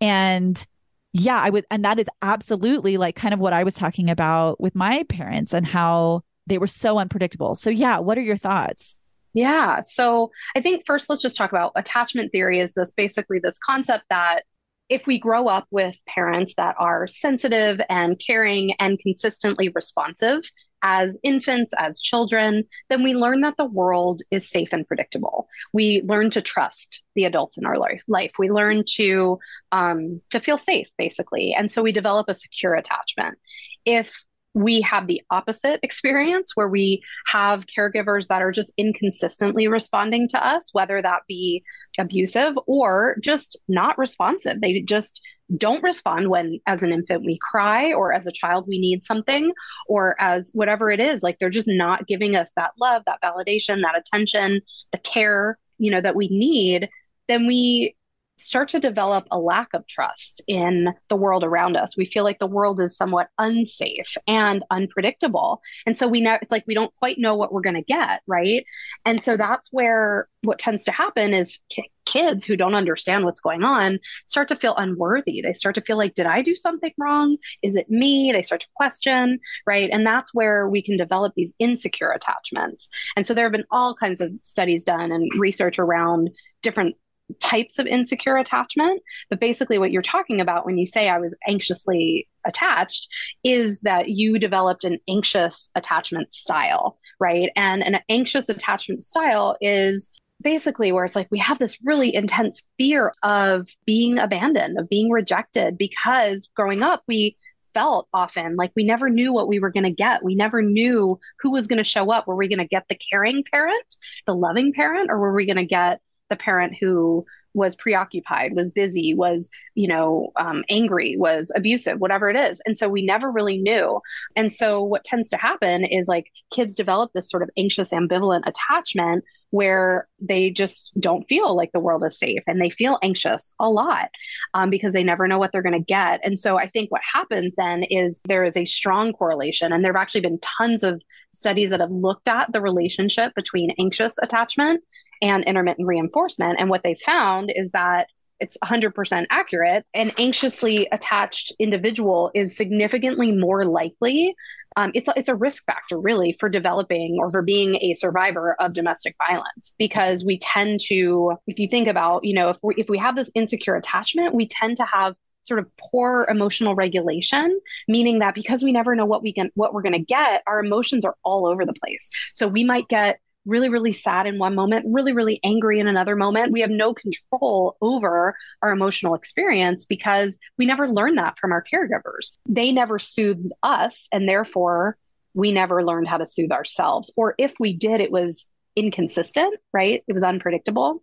And yeah, I would, and that is absolutely like kind of what I was talking about with my parents and how they were so unpredictable. So, yeah, what are your thoughts? Yeah. So I think first let's just talk about attachment theory is this basically this concept that if we grow up with parents that are sensitive and caring and consistently responsive as infants, as children, then we learn that the world is safe and predictable. We learn to trust the adults in our life. We learn to um, to feel safe, basically, and so we develop a secure attachment. If we have the opposite experience where we have caregivers that are just inconsistently responding to us, whether that be abusive or just not responsive. They just don't respond when, as an infant, we cry, or as a child, we need something, or as whatever it is. Like they're just not giving us that love, that validation, that attention, the care, you know, that we need. Then we start to develop a lack of trust in the world around us. We feel like the world is somewhat unsafe and unpredictable. And so we know it's like we don't quite know what we're going to get, right? And so that's where what tends to happen is k- kids who don't understand what's going on start to feel unworthy. They start to feel like, did I do something wrong? Is it me? They start to question, right? And that's where we can develop these insecure attachments. And so there have been all kinds of studies done and research around different types of insecure attachment. But basically, what you're talking about when you say I was anxiously attached is that you developed an anxious attachment style, right? And an anxious attachment style is basically where it's like we have this really intense fear of being abandoned, of being rejected, because growing up, we felt often like we never knew what we were going to get. We never knew who was going to show up. Were we going to get the caring parent, the loving parent, or were we going to get the parent who was preoccupied, was busy, was, you know, um, angry, was abusive, whatever it is. And so we never really knew. And so what tends to happen is like kids develop this sort of anxious, ambivalent attachment where they just don't feel like the world is safe and they feel anxious a lot um, because they never know what they're going to get. And so I think what happens then is there is a strong correlation, and there have actually been tons of studies that have looked at the relationship between anxious attachment and intermittent reinforcement. And what they found is that it's 100% accurate. An anxiously attached individual is significantly more likely. Um, it's, it's a risk factor, really, for developing or for being a survivor of domestic violence because we tend to, if you think about, you know, if we, if we have this insecure attachment, we tend to have sort of poor emotional regulation meaning that because we never know what we can what we're going to get our emotions are all over the place so we might get really, really sad in one moment, really, really angry in another moment. We have no control over our emotional experience because we never learned that from our caregivers. They never soothed us, and therefore we never learned how to soothe ourselves. Or if we did, it was inconsistent, right? It was unpredictable.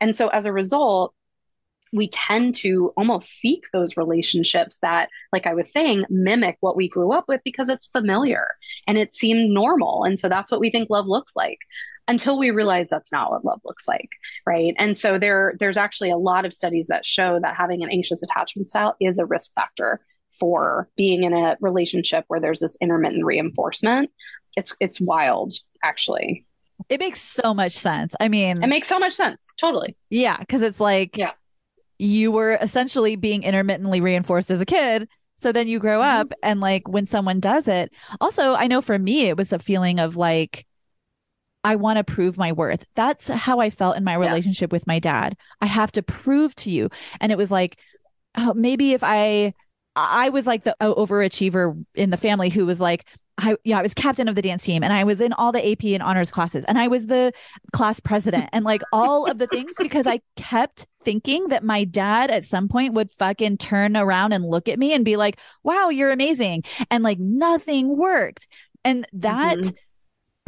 And so as a result, we tend to almost seek those relationships that, like I was saying, mimic what we grew up with because it's familiar and it seemed normal. And so that's what we think love looks like until we realize that's not what love looks like right? And so there there's actually a lot of studies that show that having an anxious attachment style is a risk factor for being in a relationship where there's this intermittent reinforcement. It's it's wild actually. It makes so much sense. I mean it makes so much sense. Totally. Yeah because it's like yeah you were essentially being intermittently reinforced as a kid. So then you grow Mhm. up and like when someone does it, also, I know for me, it was a feeling of like, I want to prove my worth. That's how I felt in my Yes. relationship with my dad. I have to prove to you. And it was like, oh, maybe if I, I was like the overachiever in the family who was like, I, yeah, I was captain of the dance team and I was in all the AP and honors classes and I was the class president and like all of the things because I kept thinking that my dad at some point would fucking turn around and look at me and be like, wow, you're amazing. And like nothing worked. And that Mhm.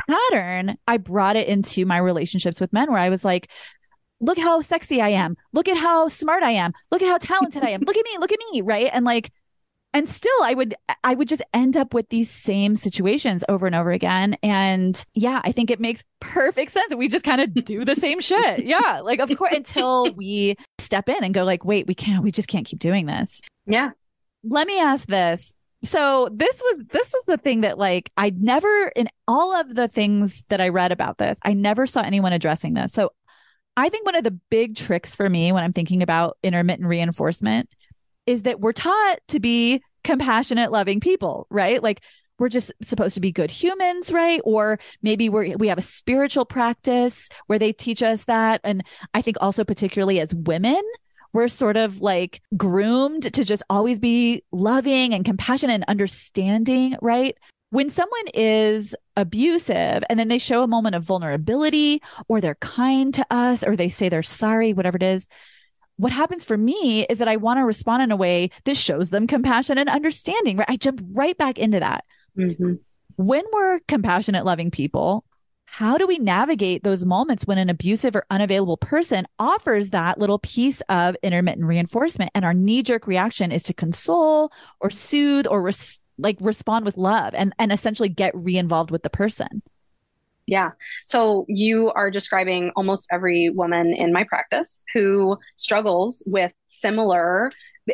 pattern, I brought it into my relationships with men where I was like, look how sexy I am. Look at how smart I am. Look at how talented I am. Look at me. Look at me. Right. And like, and still I would, I would just end up with these same situations over and over again. And yeah, I think it makes perfect sense that we just kind of do the same shit. [laughs] Yeah. Like, of course, until we step in and go like, wait, we can't, we just can't keep doing this Yeah. let me ask this. So this was this is the thing that like I never in all of the things that I read about this, I never saw anyone addressing this. So I think one of the big tricks for me when I'm thinking about intermittent reinforcement is that we're taught to be compassionate, loving people, right? Like we're just supposed to be good humans, right? Or maybe we're we have a spiritual practice where they teach us that. And I think also particularly as women, we're sort of like groomed to just always be loving and compassionate and understanding, right? When someone is abusive and then they show a moment of vulnerability or they're kind to us or they say they're sorry, whatever it is, what happens for me is that I want to respond in a way that shows them compassion and understanding, right? I jump right back into that. Mhm. When we're compassionate, loving people, how do we navigate those moments when an abusive or unavailable person offers that little piece of intermittent reinforcement and our knee jerk reaction is to console or soothe or res- like respond with love and, and essentially get re-involved with the person? Yeah. So you are describing almost every woman in my practice who struggles with similar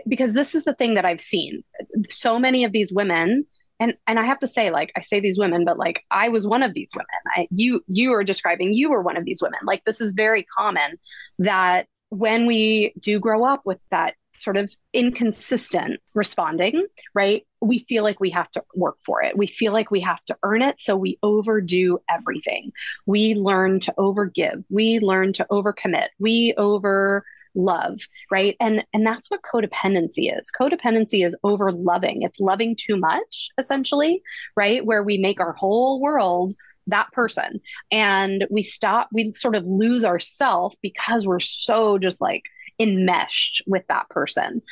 because this is the thing that I've seen. So many of these women and and I have to say like I say these women but like I was one of these women. I, you you are describing you were one of these women. Like this is very common that when we do grow up with that sort of inconsistent responding, right? We feel like we have to work for it. We feel like we have to earn it. So we overdo everything. We learn to overgive. We learn to overcommit. We over love right and and that's what codependency is codependency is over loving it's loving too much essentially right where we make our whole world that person and we stop we sort of lose ourself because we're so just like enmeshed with that person.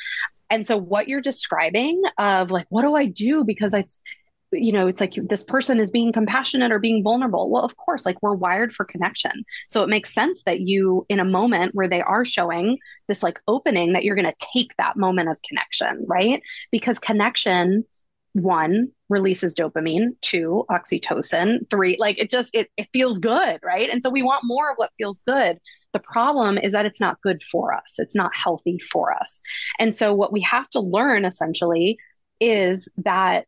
And so what you're describing of like what do i do because it's you know it's like this person is being compassionate or being vulnerable. Well of course like we're wired for connection. So it makes sense that you in a moment where they are showing this like opening that you're going to take that moment of connection right? Because connection one releases dopamine. Two oxytocin. Three like it just it, it feels good right? And so we want more of what feels good the problem is that it's not good for us it's not healthy for us and so what we have to learn essentially is that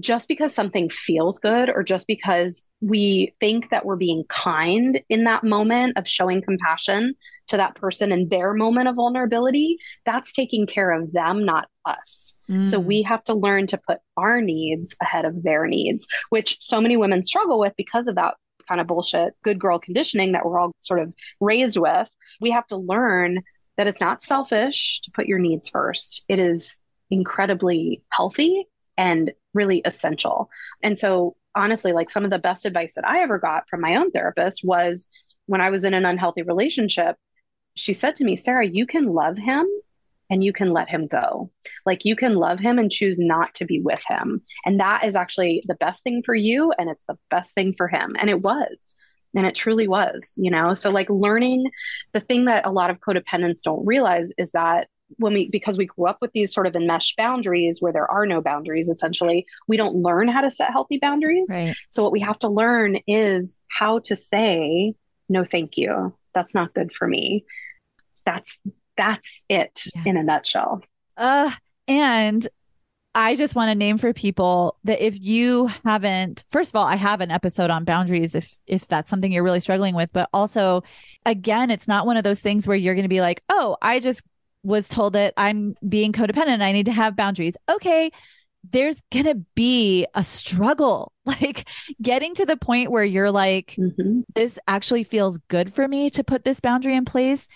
just because something feels good or just because we think that we're being kind in that moment of showing compassion to that person in their moment of vulnerability, that's taking care of them, not us. So Mm. we have to learn to put our needs ahead of their needs, which so many women struggle with because of that kind of bullshit good girl conditioning that we're all sort of raised with. We have to learn that it's not selfish to put your needs first. It is incredibly healthy and really essential. And so, honestly, like some of the best advice that I ever got from my own therapist was when I was in an unhealthy relationship, she said to me, Sarah, you can love him and you can let him go. Like you can love him and choose not to be with him. And that is actually the best thing for you and it's the best thing for him. And it was. And it truly was, you know? So, like, learning the thing that a lot of codependents don't realize is that when we because we grew up with these sort of enmeshed boundaries where there are no boundaries essentially we don't learn how to set healthy boundaries Right. so what we have to learn is how to say no thank you that's not good for me that's that's it Yeah. in a nutshell Uh, and I just want to name for people that if you haven't, first of all, I have an episode on boundaries if if that's something you're really struggling with, but also again, it's not one of those things where you're going to be like, "Oh, I just was told that I'm being codependent. I need to have boundaries. Okay. There's going to be a struggle, [laughs] like getting to the point where you're like, mm-hmm. this actually feels good for me to put this boundary in place.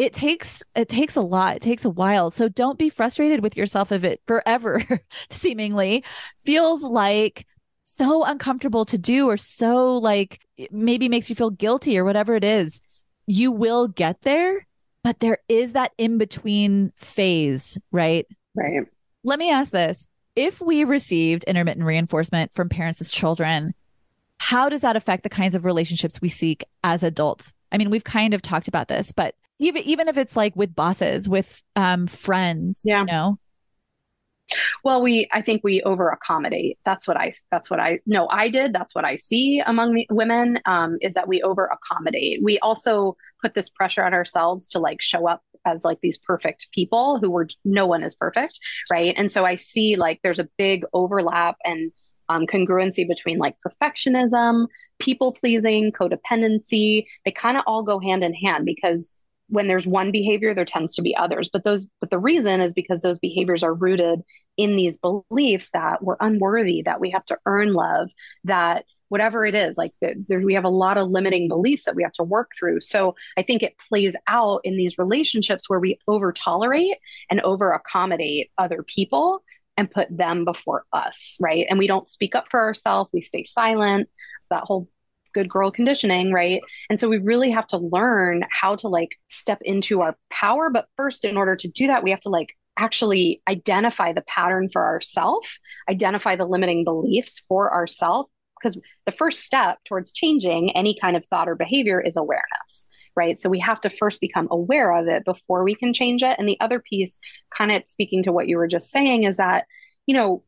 It takes, it takes a lot. It takes a while. So don't be frustrated with yourself if it forever [laughs] seemingly feels like so uncomfortable to do or so like maybe makes you feel guilty or whatever it is. You will get there but there is that in between phase, right? Right. Let me ask this. If we received intermittent reinforcement from parents as children, how does that affect the kinds of relationships we seek as adults? I mean, we've kind of talked about this, but even even if it's like with bosses, with um, friends, yeah. you know, well, we I think we over accommodate. That's what I that's what I no I did. That's what I see among the women um, is that we over accommodate. We also put this pressure on ourselves to like show up as like these perfect people who were no one is perfect, right? And so I see like there's a big overlap and um, congruency between like perfectionism, people pleasing, codependency. They kind of all go hand in hand because when there's one behavior there tends to be others. But those but the reason is because those behaviors are rooted in these beliefs that we're unworthy that we have to earn love that whatever it is like the, we have a lot of limiting beliefs that we have to work through. So i think it plays out in these relationships where we over tolerate and over accommodate other people and put them before us right? And we don't speak up for ourselves. We stay silent. That whole good girl conditioning, right? And so we really have to learn how to like step into our power. But first, in order to do that, we have to like actually identify the pattern for ourselves, identify the limiting beliefs for ourselves. Because the first step towards changing any kind of thought or behavior is awareness, right? So we have to first become aware of it before we can change it. And the other piece, kind of speaking to what you were just saying, is that, you know,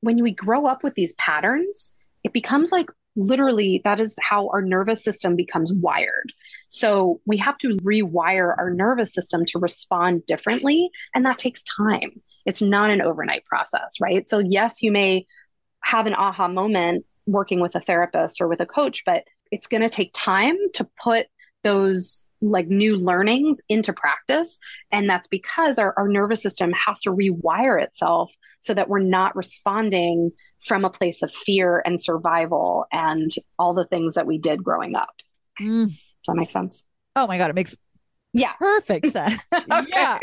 when we grow up with these patterns, it becomes like literally that is how our nervous system becomes wired. So we have to rewire our nervous system to respond differently. And that takes time. It's not an overnight process, right? So, yes, you may have an aha moment working with a therapist or with a coach, but it's going to take time to put those like new learnings into practice. And that's because our, our nervous system has to rewire itself so that we're not responding from a place of fear and survival and all the things that we did growing up. Mm. Does that make sense? Oh my God, it makes yeah perfect sense [laughs] [laughs] okay. yeah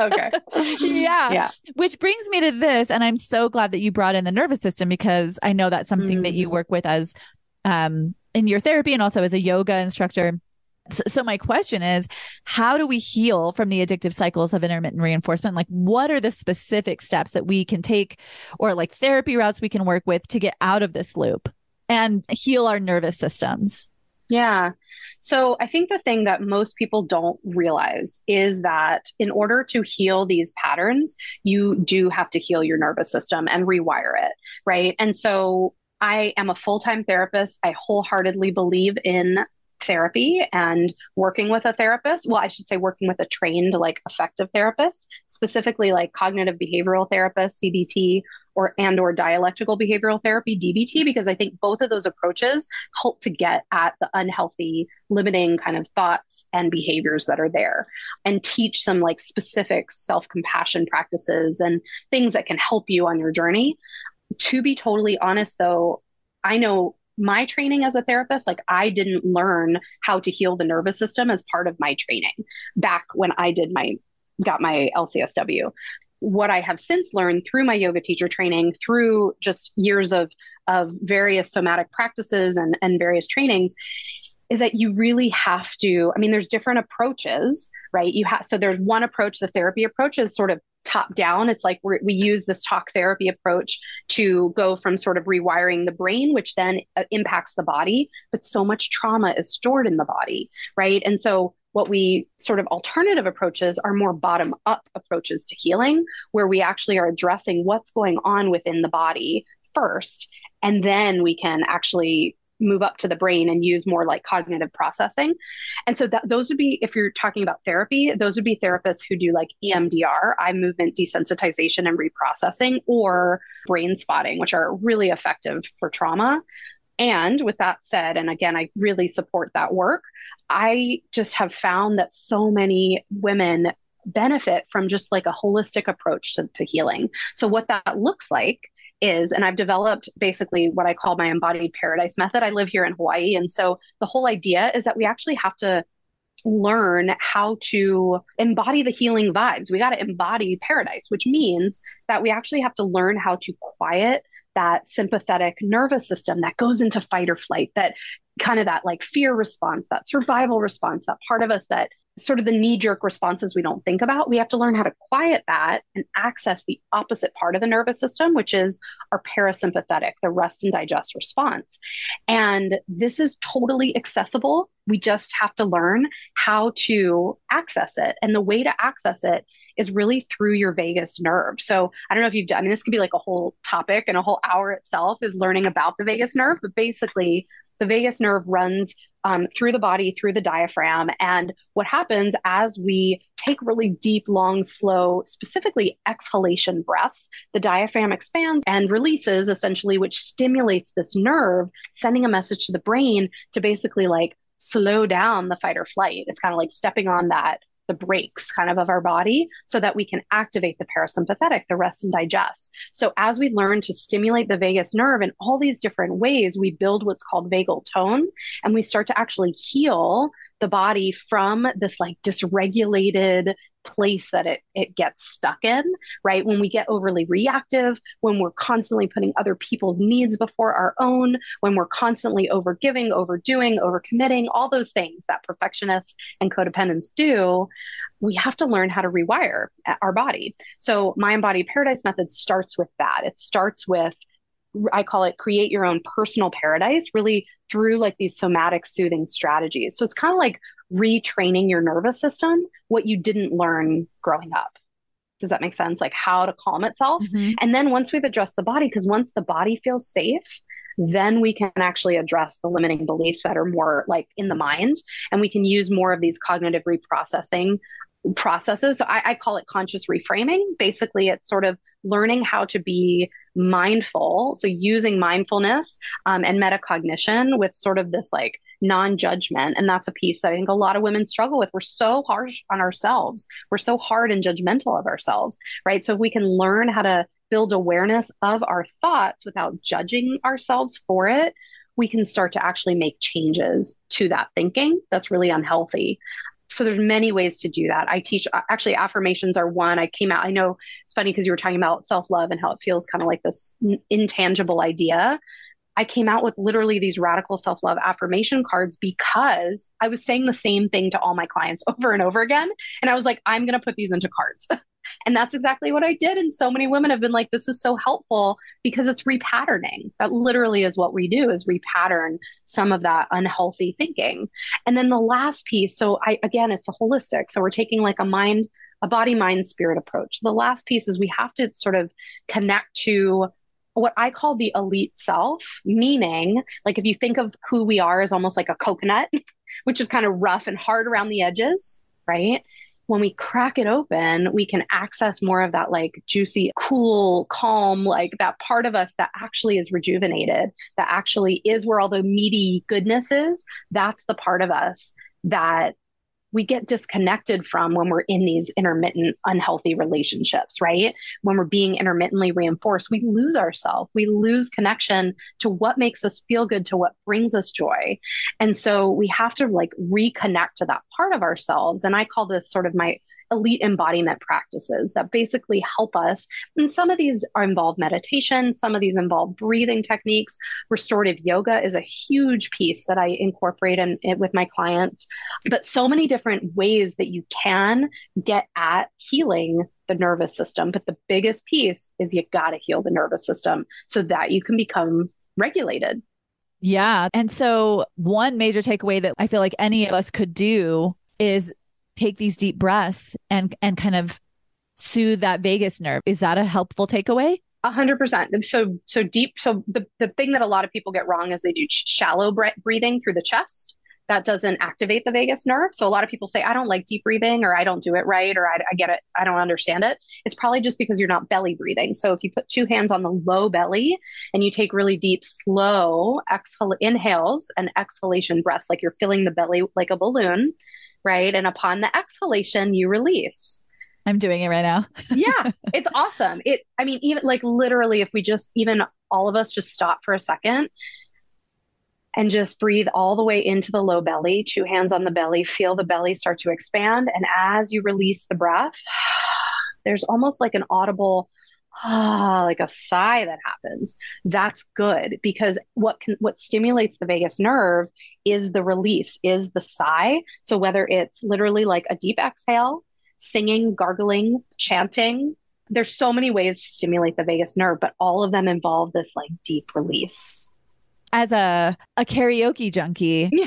okay yeah yeah which brings me to this and i'm so glad that you brought in the nervous system because i know that's something mm. that you mm. work with as um in your therapy and also as a yoga instructor so, my question is, how do we heal from the addictive cycles of intermittent reinforcement? Like, what are the specific steps that we can take or like therapy routes we can work with to get out of this loop and heal our nervous systems? Yeah. So I think the thing that most people don't realize is that in order to heal these patterns, you do have to heal your nervous system and rewire it. Right. And so I am a full time therapist. I wholeheartedly believe in therapy and working with a therapist. Well i should say working with a trained like effective therapist specifically like cognitive behavioral therapist cbt or and or dialectical behavioral therapy dbt because i think both of those approaches help to get at the unhealthy limiting kind of thoughts and behaviors that are there and teach some like specific self-compassion practices and things that can help you on your journey. To be totally honest though i know my training as a therapist, like I didn't learn how to heal the nervous system as part of my training back when I did my got my LCSW. What I have since learned through my yoga teacher training, through just years of of various somatic practices and, and various trainings, is that you really have to. I mean, there's different approaches, right? You have so there's one approach, the therapy approach is sort of top down. It's like we we use this talk therapy approach to go from sort of rewiring the brain, which then uh, impacts the body. But so much trauma is stored in the body, right? And so what we sort of alternative approaches are more bottom up approaches to healing, where we actually are addressing what's going on within the body first. And then we can actually move up to the brain and use more like cognitive processing. And so that those would be if you're talking about therapy, those would be therapists who do like EMDR, eye movement desensitization and reprocessing or brain spotting, which are really effective for trauma. And with that said, and again, I really support that work. I just have found that so many women benefit from just like a holistic approach to, to healing. So, what that looks like is, and I've developed basically what I call my embodied paradise method. I live here in Hawaii. And so the whole idea is that we actually have to learn how to embody the healing vibes. We got to embody paradise, which means that we actually have to learn how to quiet that sympathetic nervous system that goes into fight or flight, that kind of that like fear response, that survival response, that part of us that sort of the knee jerk responses we don't think about. We have to learn how to quiet that and access the opposite part of the nervous system, which is our parasympathetic, the rest and digest response. And this is totally accessible. We just have to learn how to access it. And the way to access it is really through your vagus nerve. So I don't know if you've done, I mean, this could be like a whole topic and a whole hour itself is learning about the vagus nerve, but basically, the vagus nerve runs um, through the body, through the diaphragm. And what happens as we take really deep, long, slow, specifically exhalation breaths, the diaphragm expands and releases essentially, which stimulates this nerve, sending a message to the brain to basically like slow down the fight or flight. It's kind of like stepping on that the brakes kind of of our body so that we can activate the parasympathetic, the rest and digest. So as we learn to stimulate the vagus nerve in all these different ways, we build what's called vagal tone and we start to actually heal the body from this like dysregulated place that it, it gets stuck in, right? When we get overly reactive, when we're constantly putting other people's needs before our own, when we're constantly overgiving, overdoing, overcommitting, all those things that perfectionists and codependents do, we have to learn how to rewire our body. So, my embodied paradise method starts with that. It starts with I call it create your own personal paradise, really through like these somatic soothing strategies. So it's kind of like retraining your nervous system what you didn't learn growing up. Does that make sense? Like how to calm itself. Mm-hmm. And then once we've addressed the body, because once the body feels safe, then we can actually address the limiting beliefs that are more like in the mind. And we can use more of these cognitive reprocessing processes. So I, I, call it conscious reframing. Basically, it's sort of learning how to be mindful. So using mindfulness um, and metacognition with sort of this like non judgment. And that's a piece that I think a lot of women struggle with. We're so harsh on ourselves, we're so hard and judgmental of ourselves, right? So if we can learn how to build awareness of our thoughts without judging ourselves for it, we can start to actually make changes to that thinking that's really unhealthy so there's many ways to do that i teach uh, actually affirmations are one i came out i know it's funny because you were talking about self-love and how it feels kind of like this intangible idea i came out with literally these radical self-love affirmation cards because i was saying the same thing to all my clients [laughs] over and over again and i was like i'm going to put these into cards [laughs] And that's exactly what I did. And so many women have been like, this is so helpful because it's repatterning. That literally is what we do is repattern some of that unhealthy thinking. And then the last piece, so I again, it's a holistic. So we're taking like a mind, a body, mind, spirit approach. The last piece is we have to sort of connect to what I call the elite self, meaning like if you think of who we are as almost like a coconut, [laughs] which is kind of rough and hard around the edges, right? when we crack it open, we can access more of that like juicy, cool, calm, like that part of us that actually is rejuvenated, that actually is where all the meaty goodness is. That's the part of us that we get disconnected from when we're in these intermittent unhealthy relationships right? When we're being intermittently reinforced we lose ourselves we lose connection to what makes us feel good to what brings us joy. And so we have to like reconnect to that part of ourselves. And i call this sort of my elite embodiment practices that basically help us. And some of these involve meditation, some of these involve breathing techniques. Restorative yoga is a huge piece that I incorporate in, in with my clients. But so many different ways that you can get at healing the nervous system. But the biggest piece is you got to heal the nervous system so that you can become regulated. Yeah. And so, one major takeaway that I feel like any of us could do is take these deep breaths and and kind of soothe that vagus nerve. Is that a helpful takeaway? A hundred percent. So, so deep. So the, the thing that a lot of people get wrong is they do shallow breathing through the chest. That doesn't activate the vagus nerve. So a lot of people say, I don't like deep breathing or I don't do it right or I, I get it. I don't understand it. It's probably just because you're not belly breathing. So if you put two hands on the low belly and you take really deep, slow exhale, inhales and exhalation breaths, like you're filling the belly like a balloon, right? And upon the exhalation, you release. I'm doing it right now. [laughs] yeah, it's awesome. It, I mean, even like literally, if we just, even all of us just stop for a second and just breathe all the way into the low belly, two hands on the belly, feel the belly start to expand. And as you release the breath, there's almost like an audible ah, like a sigh that happens. That's good because what can what stimulates the vagus nerve is the release, is the sigh. So whether it's literally like a deep exhale, singing, gargling, chanting, there's so many ways to stimulate the vagus nerve, but all of them involve this like deep release. As a a karaoke junkie. [laughs]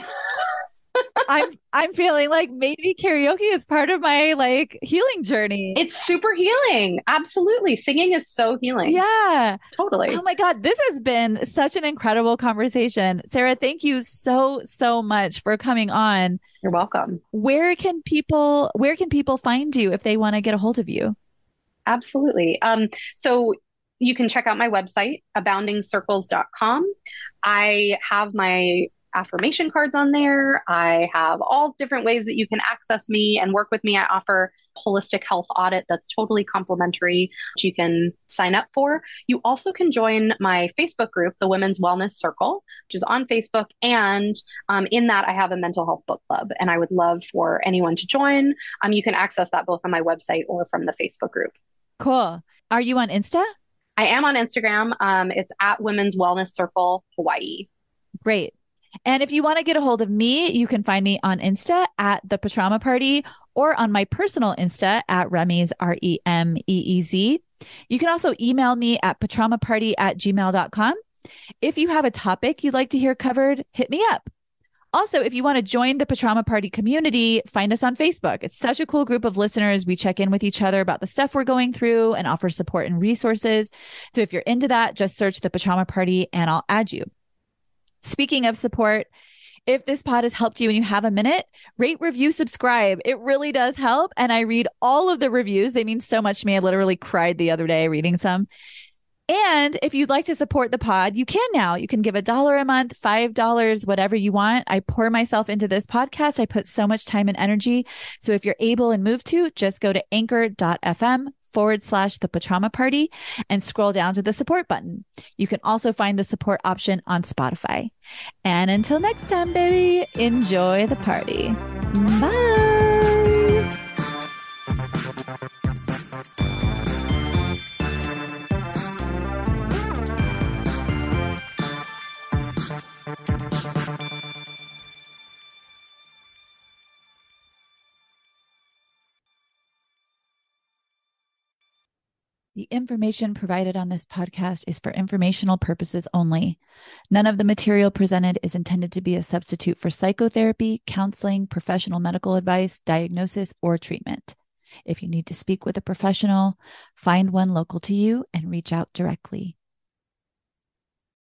I'm I'm feeling like maybe karaoke is part of my like healing journey. It's super healing. Absolutely. Singing is so healing. Yeah. Totally. Oh my god, this has been such an incredible conversation. Sarah, thank you so so much for coming on. You're welcome. Where can people where can people find you if they want to get a hold of you? Absolutely. Um so you can check out my website aboundingcircles.com. I have my affirmation cards on there. I have all different ways that you can access me and work with me. I offer holistic health audit that's totally complimentary, which you can sign up for. You also can join my Facebook group, the Women's Wellness Circle, which is on Facebook. And um, in that, I have a mental health book club, and I would love for anyone to join. Um, you can access that both on my website or from the Facebook group. Cool. Are you on Insta? I am on Instagram. Um, it's at Women's Wellness Circle Hawaii. Great. And if you want to get a hold of me, you can find me on Insta at the Patrauma Party or on my personal Insta at Remeez R E M E E Z. You can also email me at patraumaparty at gmail.com. If you have a topic you'd like to hear covered, hit me up. Also, if you want to join the Patrauma Party community, find us on Facebook. It's such a cool group of listeners. We check in with each other about the stuff we're going through and offer support and resources. So if you're into that, just search the Patrauma Party and I'll add you. Speaking of support, if this pod has helped you and you have a minute, rate, review, subscribe. It really does help. And I read all of the reviews. They mean so much to me. I literally cried the other day reading some. And if you'd like to support the pod, you can now. You can give a dollar a month, $5, whatever you want. I pour myself into this podcast. I put so much time and energy. So if you're able and moved to, just go to anchor.fm forward slash the Patrauma Party and scroll down to the support button. You can also find the support option on Spotify. And until next time, baby, enjoy the party. Bye. The information provided on this podcast is for informational purposes only. None of the material presented is intended to be a substitute for psychotherapy, counseling, professional medical advice, diagnosis, or treatment. If you need to speak with a professional, find one local to you and reach out directly.